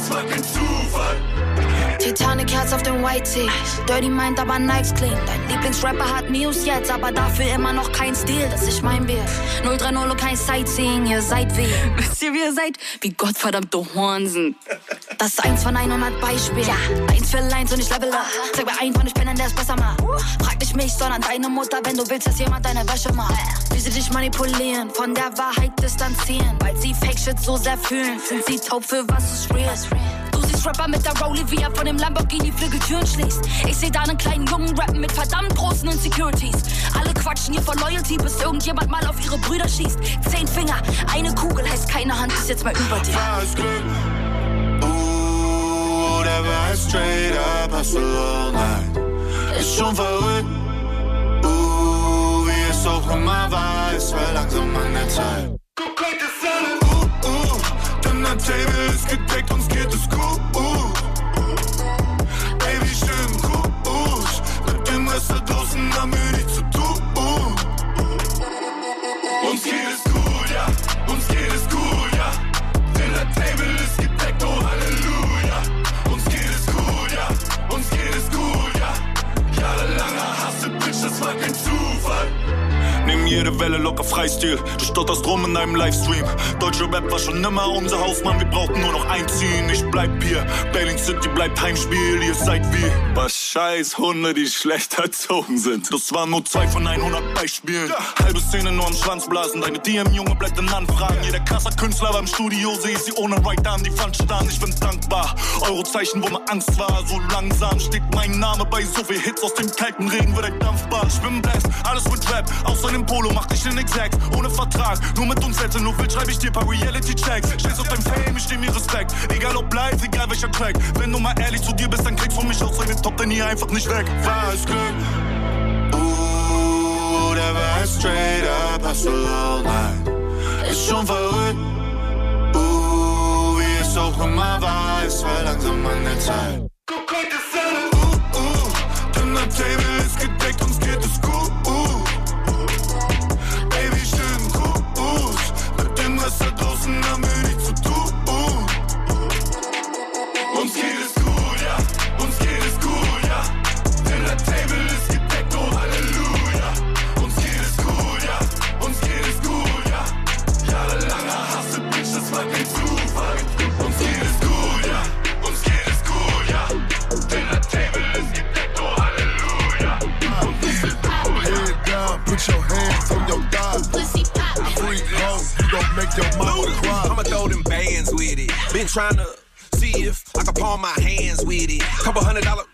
was looking Titanic Herz auf dem White Tee. Dirty Mind, aber Nikes clean. Dein Lieblingsrapper hat News jetzt, aber dafür immer noch kein Stil, das ich mein wird. 030 und kein Sightseeing, ihr seid wie. Wisst ihr, wie ihr seid? Wie gottverdammte Hornsen. Das ist eins von 100 Beispielen. Ja. Eins für Lines und ich level up. Sag mir ein von ich bin, der es besser macht. Frag nicht mich, sondern deine Mutter, wenn du willst, dass jemand deine Wäsche macht. Wie sie dich manipulieren, von der Wahrheit distanzieren. Weil sie Fake Shit so sehr fühlen, sind sie taub für was ist real. Du siehst Rapper mit der Rollie, wie er von dem Lamborghini Flügeltüren schließt. Ich seh da einen kleinen Jungen rappen mit verdammt großen Insecurities. Alle quatschen hier vor Loyalty, bis irgendjemand mal auf ihre Brüder schießt. Zehn Finger, eine Kugel heißt keine Hand ist jetzt mal über dir. Falsch Glück. Uh, der war straight up, hustle all. Ist schon verrückt. Uh, wie es auch immer war, es war langsam an der Zeit. Guck heute Sonne. Uh, uh, denn der Table ist gedeckt, uns geht es gut. Da draußen haben wir nichts zu tun. Uns geht es gut, ja. Uns geht es gut, ja. Denn der Table ist gedeckt, oh Halleluja. Uns geht es gut, ja. Uns geht es gut, ja. Jahrelanger Hasse, Bitch, das war kein Zufall. Nimm jede Welle locker Freistil. Du stotterst rum in deinem Livestream. Deutsche Rap war schon immer unser Hausmann. Wir brauchten nur noch einziehen. Ich bleib hier. Bailing City bleibt Heimspiel. Ihr seid wie was scheiß Hunde, die schlecht erzogen sind. Das waren nur zwei von 100 Beispielen. Halbe Szene nur am Schwanz blasen. Deine DM-Junge bleibt in Anfragen. Jeder krasser Künstler beim Studio sehe ich sie ohne Right an die Wand starren. Ich bin dankbar. Eurozeichen, wo mir Angst war. So langsam steht mein Name bei so viel Hits aus dem kalten Regen wird er dampfbar. Ich bin blessed, alles mit Rap. Außer dem Polo mach dich in Exact. Ohne Vertrag, nur mit uns hätte nur will, schreib ich dir paar Reality-Checks. Stehst auf deinem Fame, ich steh mir Respekt. Egal ob live, egal welcher Track. Wenn du mal ehrlich zu dir bist, dann kriegst du mich aus deinem Top, denn hier einfach nicht weg. Falsch Glück. Uh, der war straight up, hustle all night. Ist schon verrückt. Uh, wie es auch immer war, es war langsam an der Zeit. Guck heute Sonne. Uh, uh, denn der Table ist gedeckt, uns geht es gut. Uh, Baby, schön cool. Mit dem Rest make your mama. I'ma throw them bands with it. Been trying to see if I can palm my hands with it. Couple hundred dollar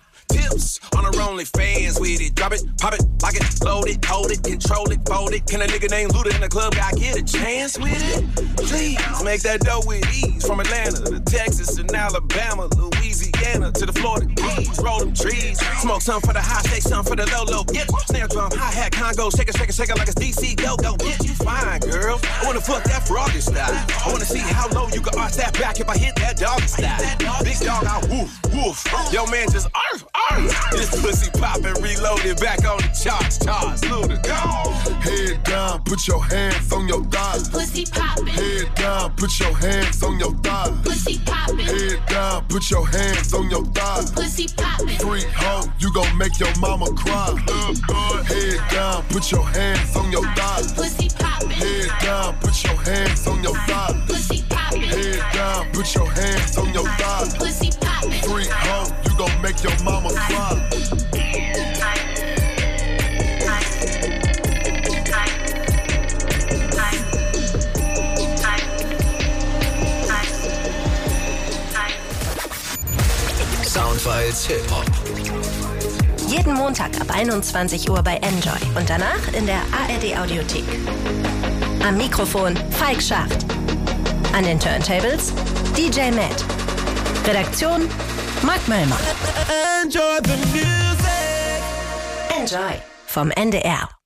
her only fans with it. Drop it, pop it, lock it, load it, hold it, control it, fold it. Can a nigga named Luda in the club guy get a chance with it? Please make that dough with ease. From Atlanta to Texas and Alabama, Louisiana to the Florida Keys. Roll them trees, smoke some for the high, shake some for the low low. Yeah, snare drum, hi hat, Congo, shake it, shake it, shake it like it's DC. Go go, get you fine, girl. I wanna fuck that froggy style. I wanna see how low you can arch that back if I hit that doggy style. Big dog, I woof woof. Yo man just arf arf. Pussy poppin', reloaded back on the charts, charts. Luda, go. Head down, put your hands on your thighs. Pussy poppin', Head down, put your hands on your thighs. pussy poppin', Head down, put your hands on your thighs. pussy poppin', Freak hoe, you gon' make your mama cry. Head down, put your hands on your thighs. pussy poppin', Head down, put your hands on your thighs. pussy poppin', Head down, put your hands on your thighs. pussy poppin'. Freak hoe, you gon' make your mama cry. Soundfiles Hip Hop. Jeden Montag ab 21 Uhr bei Enjoy und danach in der ARD Audiothek. Am Mikrofon Falk Schacht. An den Turntables DJ Matt. Redaktion Mark Möllmann. Enjoy the music. Enjoy vom NDR.